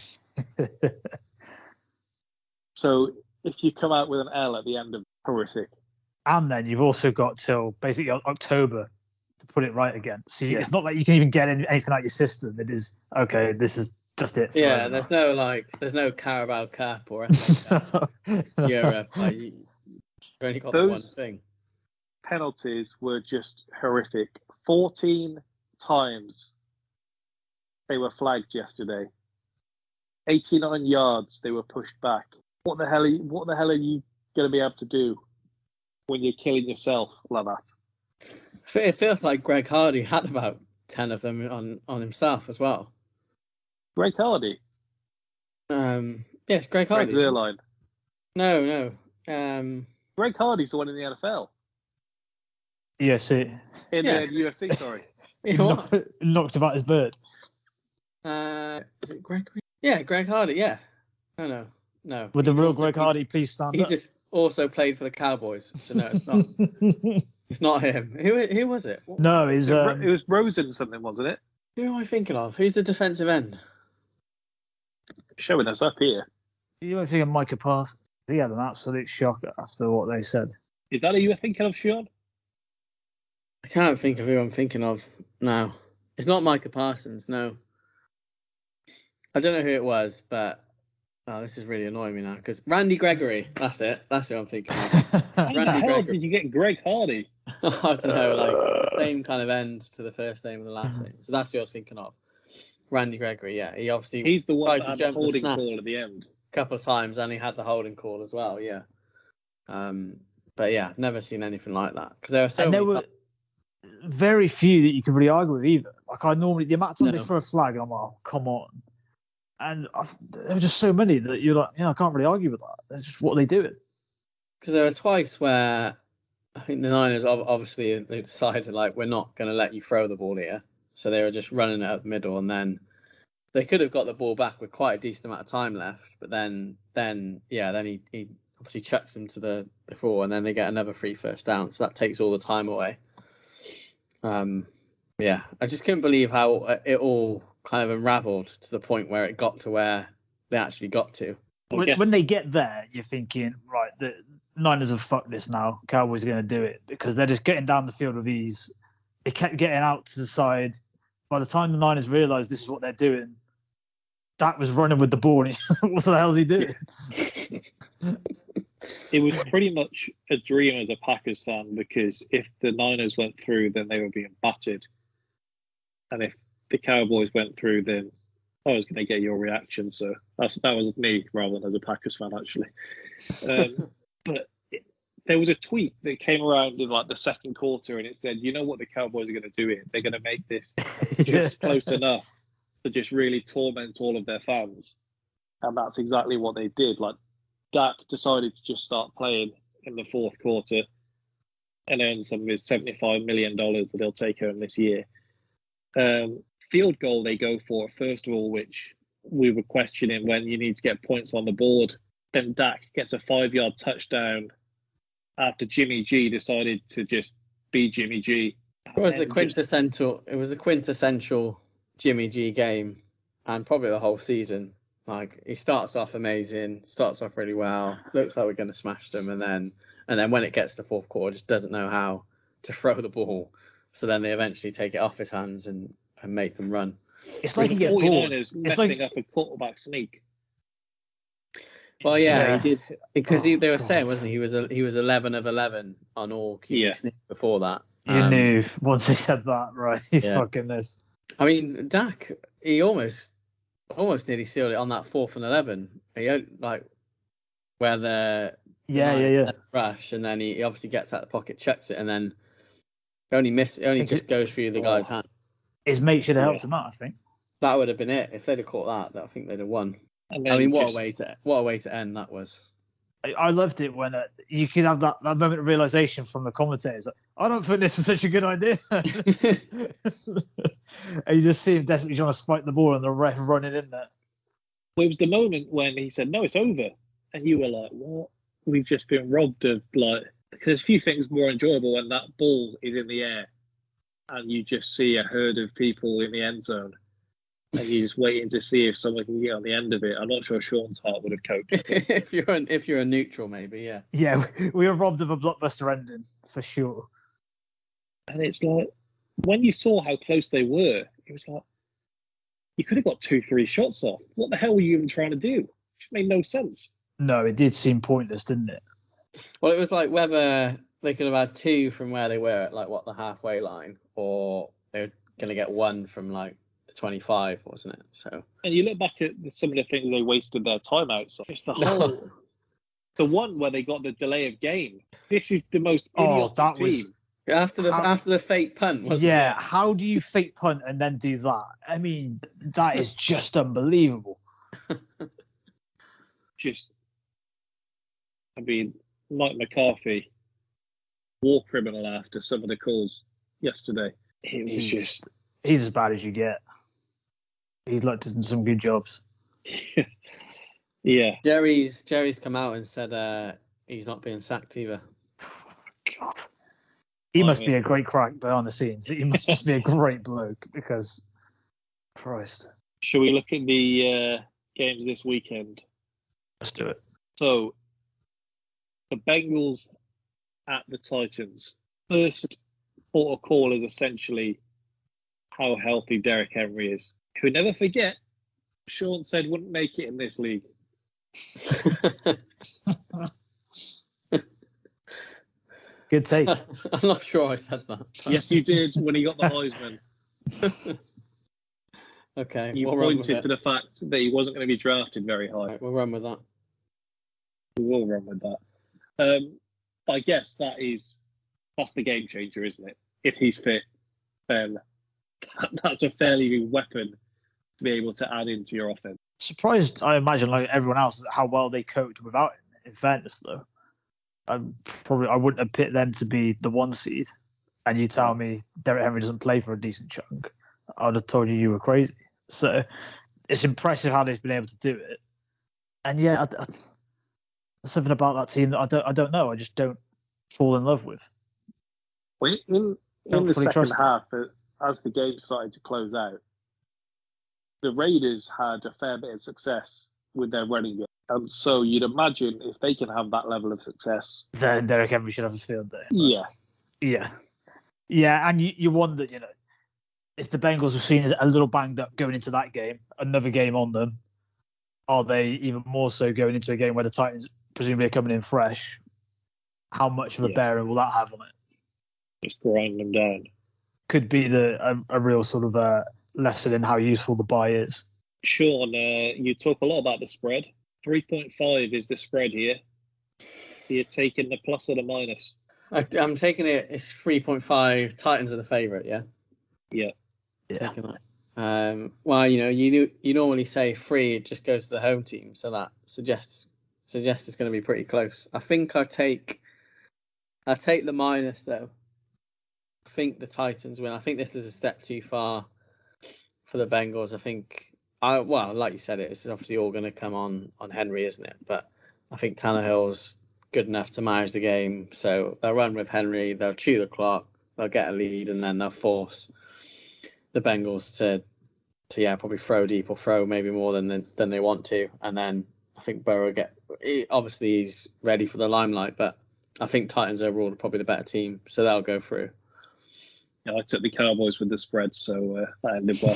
So if you come out with an L at the end of horrific, And then you've also got till basically October to put it right again. So you Yeah. it's not like you can even get any- anything out your system. It is okay. This is just it. Yeah, forever. there's no like, there's no Carabao Cup or FA Cup, Europe. Like, you, you've only got the one thing. penalties were just horrific. 14 times they were flagged yesterday. 89 yards they were pushed back. What the hell are you, what the hell are you going to be able to do when you're killing yourself like that? It feels like Greg Hardy had about ten of them on on himself as well. Greg Hardy, Um, yes, Greg Greg Hardy. Zerline. No, no. Um, Greg Hardy's the one in the NFL. Yes, see, In Yeah. the UFC, sorry. you knocked, knocked about his bird. Uh, is it Greg? Yeah, Greg Hardy. Yeah. No, no, no. Would the real Greg Hardy please stand He up? He just also played for the Cowboys. So no, it's not. it's not him. Who? Who was it? What- no, he's It, was- um, it was Rosen something, wasn't it? Who am I thinking of? Who's the defensive end? Showing us up here. you don't think of Micah Parsons? He had an absolute shock after what they said. Is that who you were thinking of, Sean? I can't think of who I'm thinking of now. It's not Micah Parsons. No. I don't know who it was, but oh, this is really annoying me now because Randy Gregory. That's it. That's who I'm thinking of. How the hell Gregory. did you get Greg Hardy? I don't know, like same kind of end to the first name and the last name. So that's who I was thinking of. Randy Gregory, yeah. He obviously He's the one tried that had the jump the holding call at the end. a couple of times and he had the holding call as well, yeah. Um but yeah, never seen anything like that. Because there were so and there many were times- very few that you could really argue with either. Like I normally, the amount of times No. they throw a flag, I'm like, oh, come on. And I've, there were just so many that you're like, yeah, I can't really argue with that. That's just what they do. Because there were twice where I think the Niners obviously they decided like we're not going to let you throw the ball here, so they were just running it up the middle, and then they could have got the ball back with quite a decent amount of time left, but then then yeah, then he, he obviously chucks them to the the and then they get another free first down, so that takes all the time away. Um, yeah, I just couldn't believe how uh, it all kind of unravelled to the point where it got to where they actually got to. When, when they get there, you're thinking, right, the Niners have fucked this now. Cowboys are going to do it because they're just getting down the field with ease. They kept getting out to the side. By the time the Niners realised this is what they're doing, Dak was running with the ball. And he, what the hell is he doing? it was pretty much a dream as a Packers fan because if the Niners went through, then they were being battered, and if the Cowboys went through, then I was going to get your reaction. So that's, that was me rather than as a Packers fan, actually. Um, but it, there was a tweet that came around in like the second quarter, and it said, "You know what the Cowboys are going to do here? They're going to make this just close enough to just really torment all of their fans." And that's exactly what they did. Like Dak decided to just start playing in the fourth quarter and earn some of his $75 million that he'll take home this year. Um, field goal they go for, first of all, which we were questioning when you need to get points on the board. Then Dak gets a five yard touchdown after Jimmy G decided to just be Jimmy G. It was the quintessential. It was the quintessential Jimmy G game, and probably the whole season. Like he starts off amazing, starts off really well, looks like we're going to smash them, and then and then when it gets to fourth quarter, just doesn't know how to throw the ball. So then they eventually take it off his hands and, and make them run. It's like he gets bored. It's messing like up a quarterback sneak. Well, yeah, Yeah. he did because he, Oh, they were God. saying, wasn't he? He was a, he was eleven of eleven on all QB Yeah. sneak before that. you Um, knew once they said that, right? He's Yeah. fucking this. I mean, Dak, he almost, almost nearly sealed it on that fourth and eleven. He like where the Yeah, yeah, yeah. rush, and then he, he obviously gets out of the pocket, checks it, and then he only miss, only just goes through the guy's Oh. hand. His mate should have helped Yeah. him out, I think. That would have been it if they'd have caught that. I think they'd have won. I mean, what just- a way to what a way to end that was. I, I loved it when uh, you could have that, that moment of realization from the commentators. Like, I don't think this is such a good idea. and you just see him desperately trying to spike the ball and the ref running in there. It was the moment when he said, "No, it's over," and you were like, "What? We've just been robbed of like." Because there's a few things more enjoyable when that ball is in the air, and you just see a herd of people in the end zone, and you're just waiting to see if someone can get on the end of it. I'm not sure Sean's heart would have coped. if you're an, if you're a neutral, maybe yeah. Yeah, we, we were robbed of a blockbuster ending for sure. and it's like when you saw how close they were, it was like you could have got two, three shots off. What the hell were you even trying to do? It made no sense. No, it did seem pointless, didn't it? Well, it was like whether they could have had two from where they were at like what the halfway line, or they were going to get one from like the 25, wasn't it? So And you look back at the, some of the things they wasted their timeouts on. It's the No. whole, the one where they got the delay of game. This is the most Oh, idiotic that was- after the How- after the fake punt, wasn't Yeah, how do you fake punt and then do that? I mean, that is just unbelievable. Just, I mean, Mike McCarthy, war criminal after some of the calls yesterday. It was He's- just He's as bad as you get. He's looked at some good jobs. yeah. Jerry's Jerry's come out and said uh, he's not being sacked either. God. He I must mean- be a great crack behind the scenes. He must just be a great bloke because, Christ. Shall we look at the uh, games this weekend? Let's do it. So, the Bengals at the Titans. First port of call is essentially how healthy Derrick Henry is. Who never forget, Sean said wouldn't make it in this league. Good take. I'm not sure I said that. Yes, you did when he got the Heisman. okay, You we'll pointed to the fact that he wasn't going to be drafted very high. Right, we'll run with that. We will run with that. Um, I guess that is that's the game changer, isn't it? If he's fit, then that, that's a fairly good weapon to be able to add into your offense. Surprised, I imagine, like everyone else, how well they coped without him. In fairness, though, I probably I wouldn't have picked them to be the one seed. And you tell me Derrick Henry doesn't play for a decent chunk, I'd have told you you were crazy. So it's impressive how they've been able to do it. And yeah, I, I, something about that team that I don't I don't know. I just don't fall in love with. Well, in in the second half, uh, as the game started to close out, the Raiders had a fair bit of success with their running game, and so you'd imagine if they can have that level of success, Then Derrick Henry should have a field day. yeah, Yeah. Yeah, and you, you wonder, you know, if the Bengals were seen as a little banged up going into that game, another game on them, are they even more so going into a game where the Titans presumably are coming in fresh. How much of a Yeah. bearing will that have on it? Just grind them down. Could be the a, a real sort of uh, lesson in how useful the bye is. Sean, uh, you talk a lot about the spread. 3.5 is the spread here. You're taking the plus or the minus. I, I'm taking it. It's three point five. Titans are the favorite. Yeah. Yeah. Yeah. Um, well, you know, you you normally say three. It just goes to the home team, so that suggests suggests it's going to be pretty close. I think I take I take the minus though. Think the Titans win. I think this is a step too far for the Bengals. I think I well, like you said, it's obviously all going to come on on Henry, isn't it? But I think Tannehill's good enough to manage the game, so they'll run with Henry. They'll chew the clock. They'll get a lead, and then they'll force the Bengals to to yeah probably throw deep or throw maybe more than than, they want to, and then I think Burrow get obviously he's ready for the limelight, but I think Titans overall are probably the better team, so they'll go through. Yeah, I took the Cowboys with the spread, so uh, that ended well.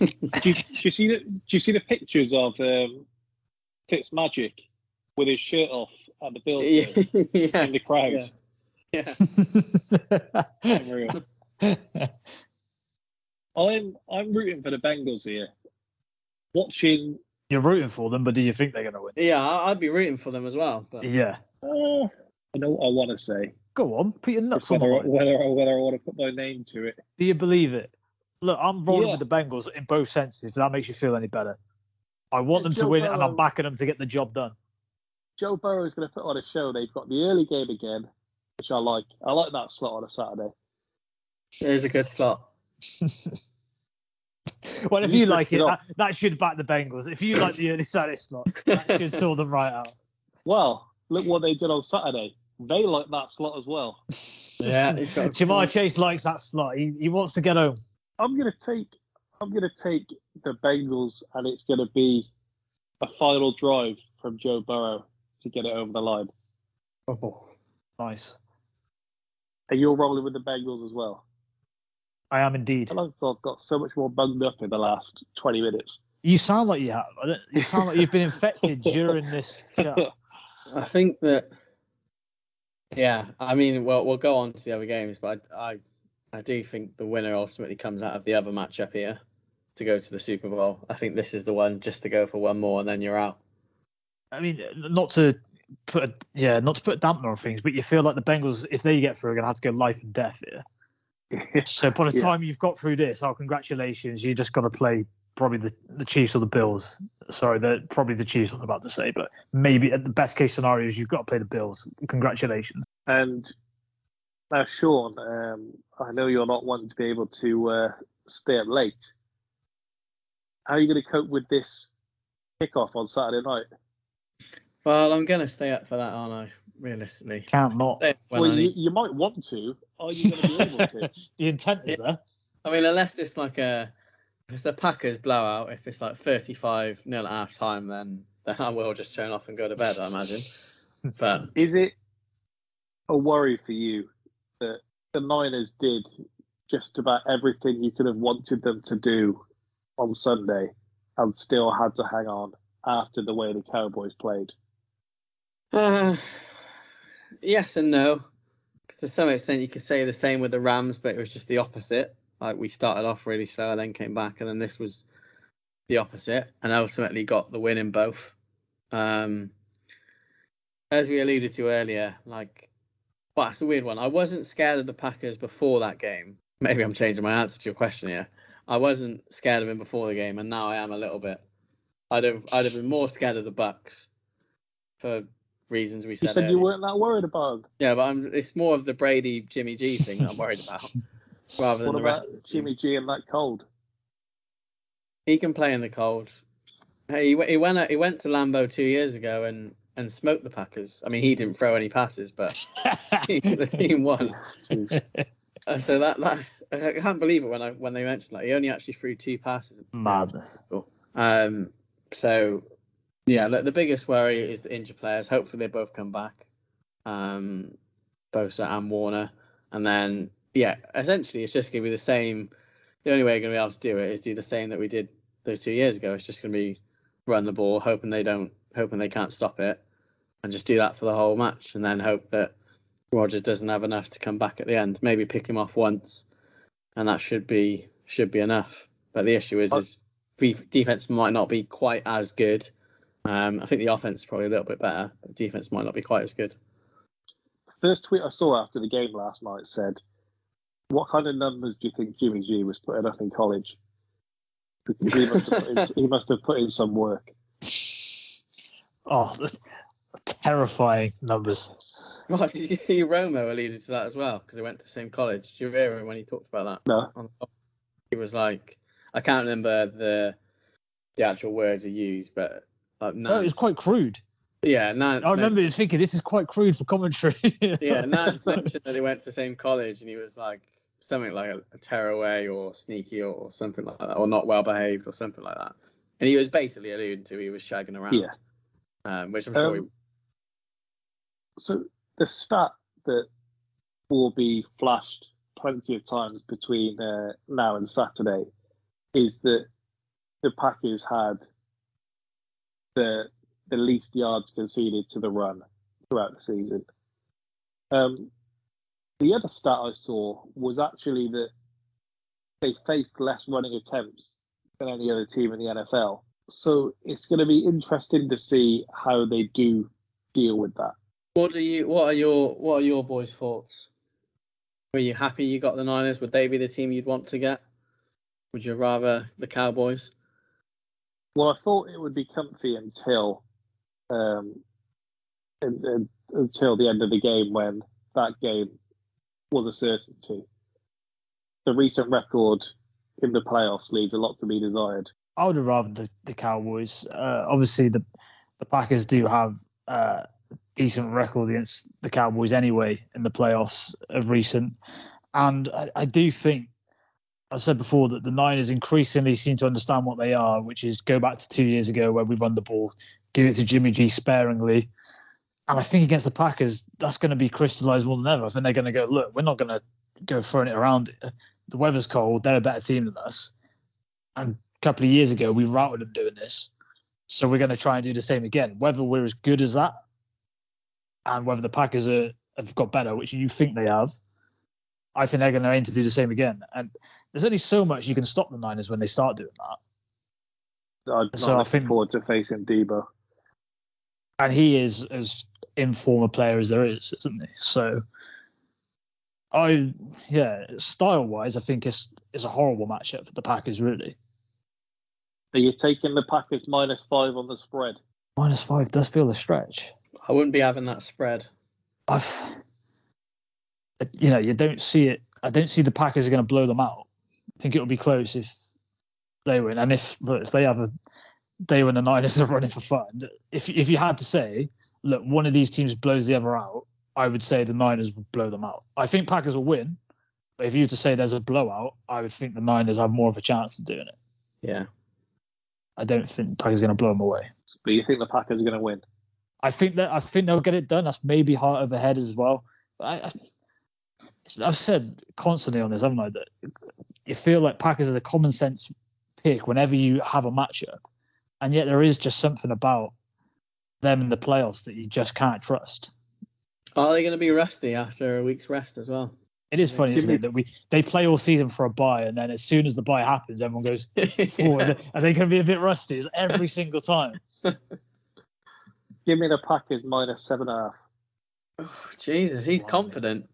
do, you, do you see the Do you see the pictures of um, Fitzmagic with his shirt off at the Bills Yeah, in the crowd? yeah. Unreal. I'm I'm rooting for the Bengals here. Watching, You're rooting for them, but do you think they're going to win? Yeah, I- I'd be rooting for them as well. But Yeah. uh, I know what I want to say. Go on, put your nuts on Whether, the line. whether whether I want to put my name to it. Do you believe it? Look, I'm rolling Yeah. with the Bengals in both senses. If that makes you feel any better, I want Yeah, them to Joe win, and I'm backing them to get the job done. Joe Burrow is going to put on a show. They've got the early game again, which I like. I like that slot on a Saturday. it is a good slot. Well, if You you like it it, that, that should back the Bengals. If you like the early Saturday slot, that should sort them right out. Well, look what they did on Saturday. They like that slot as well. Yeah, he's got a Ja'Marr. Chase likes that slot. He, he wants to get home. I'm going to take. I'm going to take the Bengals, and it's going to be a final drive from Joe Burrow to get it over the line. Oh. Nice. And you're rolling with the Bengals as well. I am indeed. I like I've got so much more bunged up in the last 20 minutes. You sound like you have. You sound like you've been infected during this chat. I think that. Yeah, I mean, well, we'll go on to the other games, but I, I, I do think the winner ultimately comes out of the other matchup here to go to the Super Bowl. I think this is the one just to go for one more and then you're out. I mean, not to put a, yeah, not to put a dampener on things, but you feel like the Bengals, if they get through, are going to have to go life and death here. So by the Yeah. time you've got through this, oh, congratulations! You just got to play probably the, the Chiefs or the Bills. Sorry, the probably the Chiefs. I was about to say, but maybe at the best case scenarios, you've got to play the Bills. Congratulations. And now, Sean, um, I know you're not wanting to be able to uh, stay up late. How are you going to cope with this kickoff on Saturday night? Well, I'm going to stay up for that, aren't I? Realistically. Can't not. Well, you, need- you might want to. Are you going to be able to? the intent is there. I mean, unless it's like a, if it's a Packers blowout, if it's like 35 nil at half time, then, then I will just turn off and go to bed, I imagine. But Is it a worry for you that the Niners did just about everything you could have wanted them to do on Sunday and still had to hang on after the way the Cowboys played? Uh, yes and no. to some extent, you could say the same with the Rams, but it was just the opposite. Like we started off really slow and then came back, and then this was the opposite, and ultimately got the win in both. Um, as we alluded to earlier, like, well, it's a weird one. I wasn't scared of the Packers before that game. Maybe I'm changing my answer to your question here. I wasn't scared of him before the game, and now I am a little bit. I'd have I'd have been more scared of the Bucs for reasons we said. You said. earlier. you weren't that worried about him. Yeah, but I'm, it's more of the Brady Jimmy G thing that I'm worried about, rather than What the about rest. Of the. Jimmy G and that cold? He can play in the cold. Hey, he, he went he went to Lambeau two years ago and and smoked the Packers. I mean, he didn't throw any passes, but the team won. Jeez. Uh, so that that's I can't believe it when I when they mentioned that he only actually threw two passes. Madness. Um, so yeah, look, the biggest worry is the injured players. Hopefully, they both come back, um, Bosa and Warner, and then yeah, essentially, it's just going to be the same. The only way you're going to be able to do it is do the same that we did those two years ago. It's just going to be run the ball, hoping they don't, hoping they can't stop it, and just do that for the whole match, and then hope that Rodgers doesn't have enough to come back at the end. Maybe pick him off once, and that should be should be enough. But the issue is, is defense might not be quite as good. Um, I think the offense is probably a little bit better, but defense might not be quite as good. First tweet I saw after the game last night said, "What kind of numbers do you think Jimmy G was putting up in college?" Because he must have put in, he must have put in some work. Oh, that's terrifying numbers. Right, did you see Romo alluded to that as well? Because they went to the same college. Did you hear him when he talked about that? No. He was like, I can't remember the the actual words he used, but like, No, it was quite crude. yeah, Nantz I remember thinking this is quite crude for commentary. yeah, Nantz mentioned that they went to the same college, and he was like something like a, a tearaway or sneaky or, or something like that, or not well behaved or something like that. And he was basically alluding to he was shagging around. Yeah. Um, which I'm sure Um, So the stat that will be flashed plenty of times between uh, now and Saturday is that the Packers had the the least yards conceded to the run throughout the season. Um, the other stat I saw was actually that they faced less running attempts than any other team in the NFL. So it's going to be interesting to see how they do deal with that. What do you? What are your? What are your boys' thoughts? Were you happy you got the Niners? Would they be the team you'd want to get? Would you rather the Cowboys? Well, I thought it would be comfy until um, in, in, until the end of the game when that game was a certainty. The recent record in the playoffs leaves a lot to be desired. I would have rather the, the Cowboys. Uh, obviously, the the Packers do have uh, a decent record against the Cowboys anyway in the playoffs of recent, and I, I do think I've said before that the Niners increasingly seem to understand what they are, which is go back to two years ago where we run the ball, give it to Jimmy G sparingly. And I think against the Packers, that's going to be crystallized more than ever. I think they're going to go, look, we're not going to go throwing it around. The weather's cold. They're a better team than us. And a couple of years ago, we routed them doing this. So we're going to try and do the same again. Whether we're as good as that and whether the Packers are, have got better, which you think they have, I think they're going to aim to do the same again. And there's only so much you can stop the Niners when they start doing that. I'm So I think- forward to facing Deebo. And he is as informed a player as there is, isn't he? So I yeah, style wise, I think it's it's a horrible matchup for the Packers, really. Are you taking the Packers minus five on the spread? Minus five does feel a stretch. I wouldn't be having that spread. I've you know, you don't see it I don't see the Packers are going to blow them out. I think it'll be close if they win. And if look, if they have a day when the Niners are running for fun, if if you had to say, look, one of these teams blows the other out, I would say the Niners would blow them out. I think Packers will win, but if you were to say there's a blowout, I would think the Niners have more of a chance of doing it. Yeah. I don't think Packers are going to blow them away. But you think the Packers are going to win? I think that I think they'll get it done. That's maybe heart over head as well. But I, I, I've said constantly on this, haven't I, that you feel like Packers are the common sense pick whenever you have a matchup, and yet there is just something about them in the playoffs that you just can't trust. Are they going to be rusty after a week's rest as well? It is funny, isn't it, that we they play all season for a bye, and then as soon as the bye happens, everyone goes, "Oh, are they, are they going to be a bit rusty?" It's every single time. Give me the Packers minus seven and a half. Oh, Jesus, he's confident.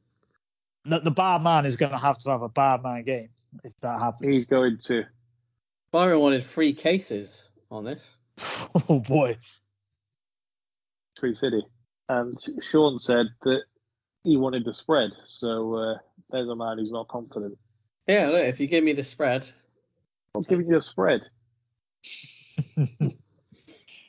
The, the bad man is going to have to have a bad man game if that happens. He's going to. Byron wanted three cases on this. oh boy. 350. And Sean said that he wanted the spread. So uh, there's a man who's not confident. Yeah, look, if you give me the spread, I'm giving you a spread. you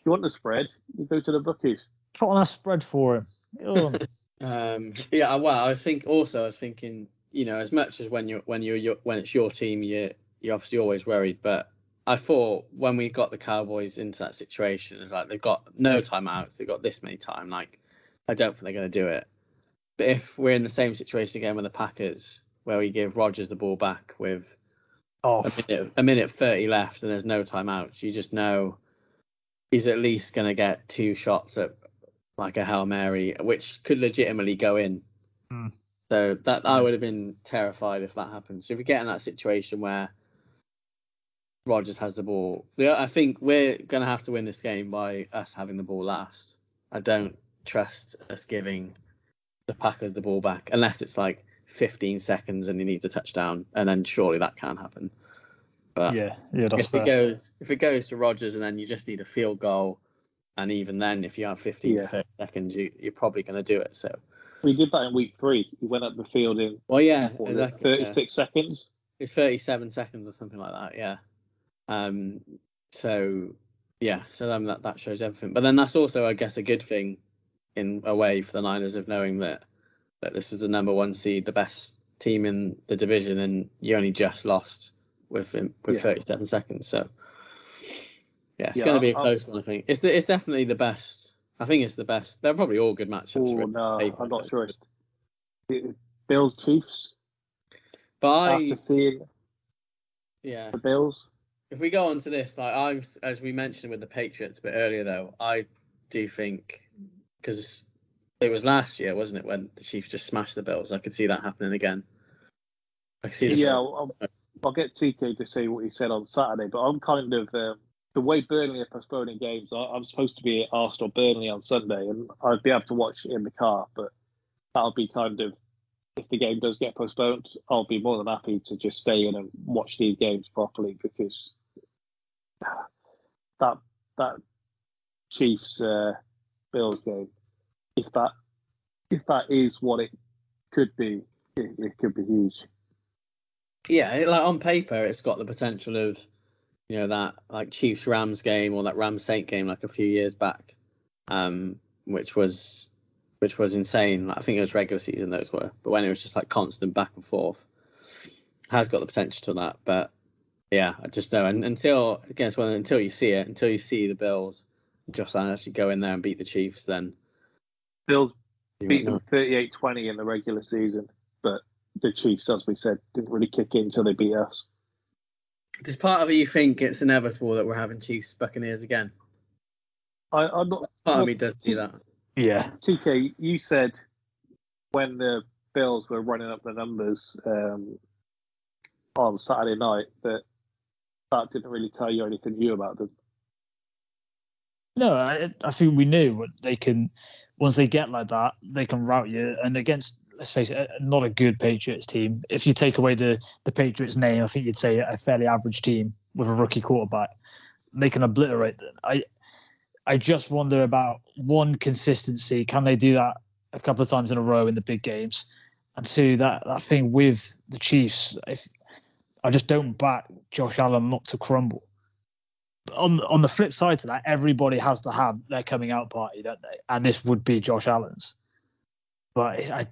want the spread? You go to the bookies. Put on a spread for him. Um, yeah, well, I was think also I was thinking, you know, as much as when you're when you're your, when it's your team, you you're obviously always worried. But I thought when we got the Cowboys into that situation, it's like they've got no timeouts, they've got this many time. Like, I don't think they're going to do it. But if we're in the same situation again with the Packers, where we give Rodgers the ball back with oh, a minute, a minute thirty left, and there's no timeouts, you just know he's at least going to get two shots at like a hail mary, which could legitimately go in. Hmm. So that I would have been terrified if that happened. So if you get in that situation where Rodgers has the ball, I think we're going to have to win this game by us having the ball last. I don't trust us giving the Packers the ball back unless it's like 15 seconds and he needs a touchdown, and then surely that can happen. But yeah, yeah, that's if fair. it goes if it goes to Rodgers and then you just need a field goal, and even then, if you have 15 Yeah. to 30 seconds, you, you're probably going to do it. So, We did that in week three. He went up the field in well, yeah, what was it, exactly. yeah. 36 seconds. It's 37 seconds or something like that. Yeah. Um. So, yeah. So then that that shows everything. But then that's also, I guess, a good thing in a way for the Niners of knowing that that this is the number one seed, the best team in the division, and you only just lost with with Yeah. 37 seconds. So, yeah, it's Yeah, going to be a I'll- close one. I think it's the, it's definitely the best. I think it's the best. They're probably all good matchups. Oh, no, paper, I'm not sure. It's Bills Chiefs. But I, After seeing yeah, the Bills, if we go on to this, like I, was- as we mentioned with the Patriots a bit earlier, though, I do think because it was last year, wasn't it, when the Chiefs just smashed the Bills? I could see that happening again. I see yeah, I'll, I'll get TK to say what he said on Saturday, but I'm kind of um, the way Burnley are postponing games. I, I'm supposed to be at Arsenal Burnley on Sunday, and I'd be able to watch it in the car, but that'll be kind of if the game does get postponed, I'll be more than happy to just stay in and watch these games properly because that that Chiefs uh, Bills game, if that if that is what it could be, it, it could be huge. Yeah, like on paper, it's got the potential of, you know, that like Chiefs Rams game or that Rams Saint game like a few years back, um, which was which was insane. Like, I think it was regular season those were, but when it was just like constant back and forth, has got the potential to that. But yeah, I just know. And until against well, until you see it, until you see the Bills, Josh Allen actually go in there and beat the Chiefs, then Bills you beat them 38-20 in the regular season, but the Chiefs, as we said, didn't really kick in until they beat us. Does part of you think it's inevitable that we're having Chiefs Buccaneers again? I, I'm not. Part of me does do that. Yeah, TK, you said when the Bills were running up the numbers um, on Saturday night that that didn't really tell you anything new about them. no, I, I think we knew what they can. Once they get like that, they can rout you. And against, let's face it, not a good Patriots team. If you take away the the Patriots name, I think you'd say a fairly average team with a rookie quarterback. They can obliterate them. I I just wonder about one consistency. Can they do that a couple of times in a row in the big games? And two, that that thing with the Chiefs. If I just don't back Josh Allen not to crumble on on the flip side to that, everybody has to have their coming out party, don't they? And this would be Josh Allen's. But I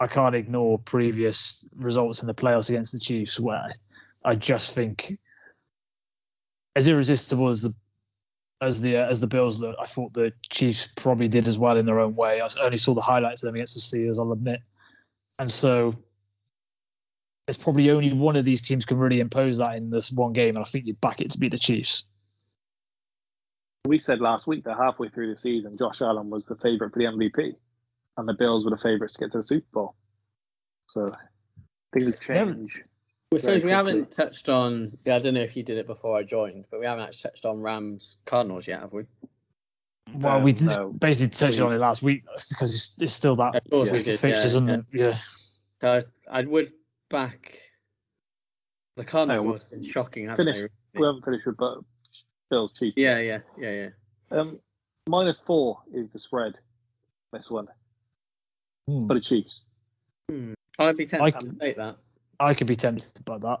I can't ignore previous results in the playoffs against the Chiefs, where I just think, as irresistible as the as the uh, as the Bills look, I thought the Chiefs probably did as well in their own way. I only saw the highlights of them against the Steelers, I'll admit, and so there's probably only one of these teams can really impose that in this one game, and I think you'd back it to be the Chiefs. We said last week that halfway through the season, Josh Allen was the favourite for the MVP, and the Bills were the favourites to get to the Super Bowl. So things change. I suppose we haven't touched on. Yeah, I don't know if you did it before I joined, but we haven't actually touched on Rams Cardinals yet, have we? Well, Um, we did no. basically touched on it last week because it's, it's still that Of course Yeah. we did. fixtures, yeah, isn't yeah. it? Yeah. So I, I would back the Cardinals. No, have been shocking, haven't Finished. they? We haven't finished with but Bills Chiefs. Yeah, yeah, yeah, yeah. Um, minus four is the spread. This one Hmm. for the Chiefs. I'd be tempted I- to take that. I could be tempted by that.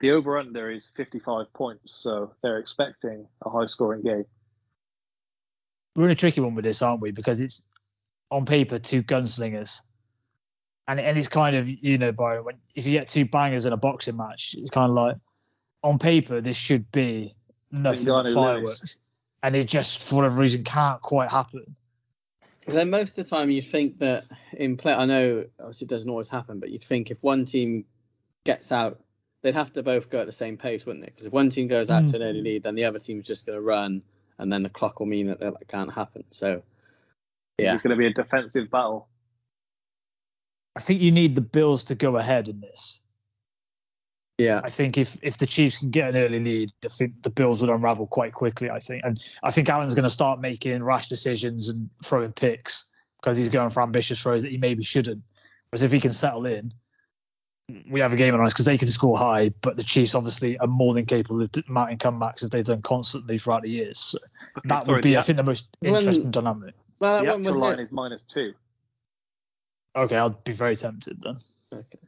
The over under is 55 points, so they're expecting a high scoring game. We're in a tricky one with this, aren't we? Because it's on paper two gunslingers, and and it's kind of you know Byron. When if you get two bangers in a boxing match, it's kind of like on paper this should be nothing but fireworks, Lewis. and it just for whatever reason can't quite happen. But then most of the time, you'd think that in play, I know obviously it doesn't always happen, but you'd think if one team gets out, they'd have to both go at the same pace, wouldn't they? Because if one team goes out to an early mm. lead, then the other team's just going to run, and then the clock will mean that that can't happen. So Yeah. It's going to be a defensive battle. I think you need the Bills to go ahead in this. Yeah. I think if if the Chiefs can get an early lead, I think the Bills would unravel quite quickly. I think, and I think Allen's going to start making rash decisions and throwing picks because he's going for ambitious throws that he maybe shouldn't. Whereas if he can settle in, we have a game on us because they can score high, but the Chiefs obviously are more than capable of mounting comebacks as they've done constantly throughout the years. So Okay, that sorry, would be, the I think, the most When- interesting dynamic. Well, the that one actual was line it. is minus two. Okay, I'll be very tempted then. Okay.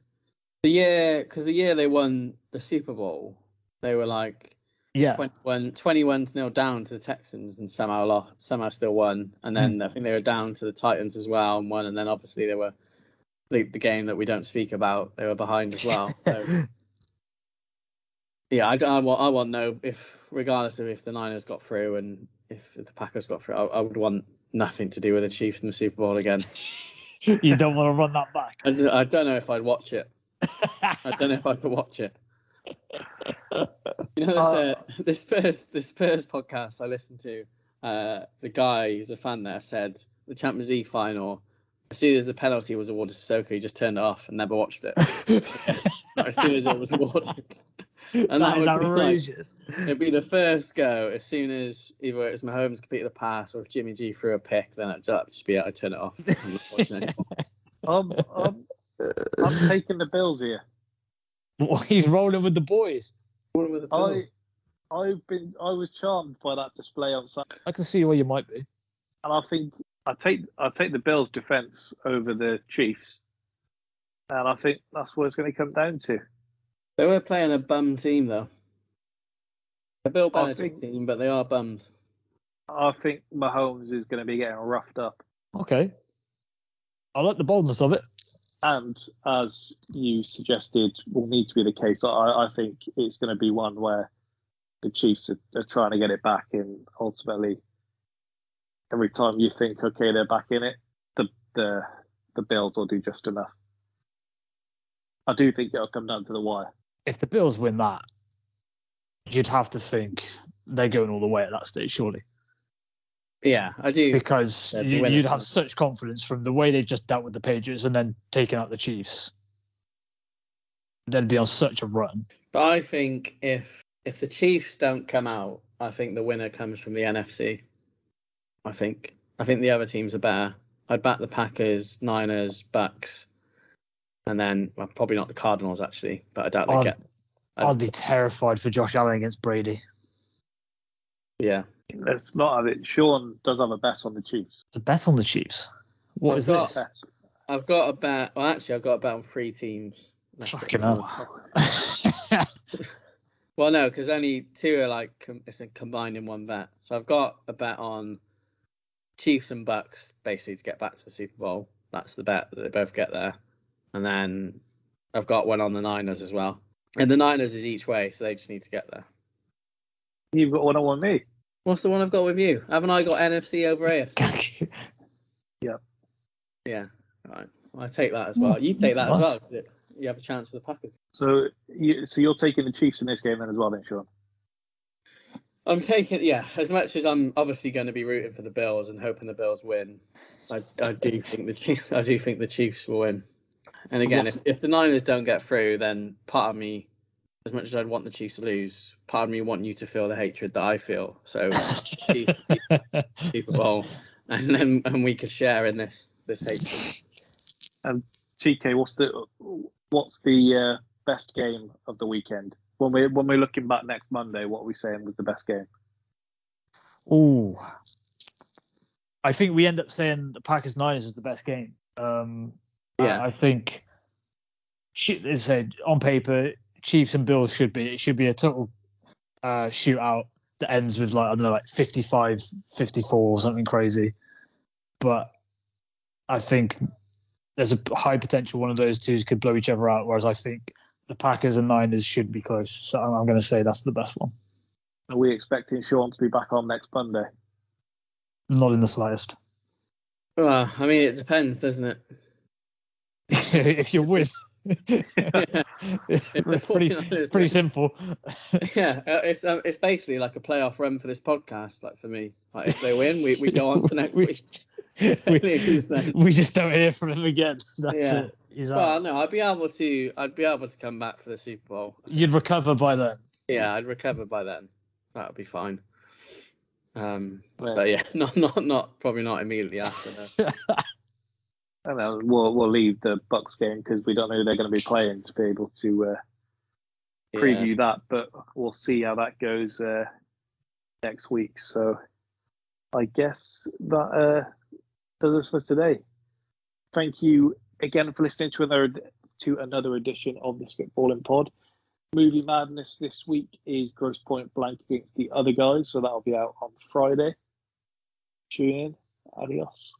The year, because the year they won the Super Bowl, they were like Yeah, 21, 21 nil down to the Texans and somehow lost, somehow still won. And then hmm. I think they were down to the Titans as well and won. And then obviously they were the, the game that we don't speak about. They were behind as well. So, yeah, I, I want I want no if regardless of if the Niners got through and if the Packers got through, I, I would want nothing to do with the Chiefs in the Super Bowl again. you don't want to run that back. I don't know if I'd watch it. I don't know if I could watch it. You know, this, uh, this first this first podcast I listened to, uh, the guy who's a fan there said the Champions League final. As soon as the penalty was awarded to Saka, he just turned it off and never watched it. As soon as it was awarded. And that is would be like- outrageous. it'd be the first go. As soon as either it was Mahomes completed a pass or if Jimmy G threw a pick, then it'd just be it. I'd turn it off. I'm not watching it anymore. I'm, I'm, I'm taking the Bills here. He's rolling with the boys. I, I've been, I was charmed by that display on Sunday, I can see where you might be. and I think I take, I take the Bills' defense over the Chiefs, and I think that's what it's going to come down to. They were playing a bum team though. A Bill I Belichick think- team, but they are bums. I think Mahomes is going to be getting roughed up, Okay. I like the boldness of it. And as you suggested, will need to be the case. I, I think it's going to be one where the Chiefs are, are trying to get it back, and ultimately, every time you think, okay, they're back in it, the the the Bills will do just enough. I do think it'll come down to the wire. If the Bills win that, you'd have to think they're going all the way at that stage, surely. Yeah, I do. Because you, you'd have such confidence from the way they've just dealt with the Patriots and then taking out the Chiefs. They'd be on such a run. But I think if if the Chiefs don't come out, I think the winner comes from the NFC. I think I think the other teams are better. I'd back the Packers, Niners, Bucs, and then well, probably not the Cardinals actually, but I doubt they I'd- get. I'd be terrified for Josh Allen against Brady. Yeah, Let's not have it. Sean does have a bet on the Chiefs. To bet on the Chiefs. What I've is got- this? I've got a bet. Well, actually, I've got a bet on three teams. Fucking hell. Well, no, because only two are like com- it's a combined in one bet. So I've got a bet on Chiefs and Bucs basically to get back to the Super Bowl. That's the bet that they both get there, and then I've got one on the Niners as well. And the Niners is each way, so they just need to get there. You've got one on me. What's the one I've got with you? Haven't I got NFC over AFC? Yep. Yeah. Right. I take that as well. You take that as well because you have a chance for the Packers. So, you, so you're taking the Chiefs in this game then as well, then, Sean? I'm taking yeah. As much as I'm obviously going to be rooting for the Bills and hoping the Bills win, I, I do think the Chiefs. I do think the Chiefs will win. And again, if, if the Niners don't get through, then part of me, as much as I'd want the Chiefs to lose, part of me want you to feel the hatred that I feel. So Chiefs Super Bowl, and then and we could share in this this hatred. And TK, what's the what's the uh, best game of the weekend? When we when we're looking back next Monday, what are we saying was the best game? Ooh. I think we end up saying the Packers Niners is the best game. Um, Yeah. I, I think, chi- as I said, on paper, Chiefs and Bills should be. It should be a total uh, shootout that ends with like I don't know, like 55, 54 or something crazy. But I think there's a high potential one of those two could blow each other out. Whereas I think the Packers and Niners should be close. So I'm, I'm going to say that's the best one. Are we expecting Sean to be back on next Monday? Not in the slightest. Well, I mean, it depends, doesn't it? if you win. the pretty, pretty simple. yeah, uh, it's um, it's basically like a playoff run for this podcast. Like for me, like if they win, we, we go on to next We- week. we, we just don't hear from him again. That's Yeah. it. He's out. Well, no, I'd be able to. I'd be able to come back for the Super Bowl. You'd recover by then. Yeah, I'd recover by then. That would be fine. Um, but yeah, not not not probably not immediately after. No. And then we'll we'll leave the Bucs game because we don't know who they're going to be playing to be able to uh, preview that. But we'll see how that goes uh, next week. So I guess that uh, does us for today. Thank you again for listening to another to another edition of the Spitballing Pod. Movie Madness this week is Grosse Pointe Blank against the other guys, so that'll be out on Friday. Tune in. Adios.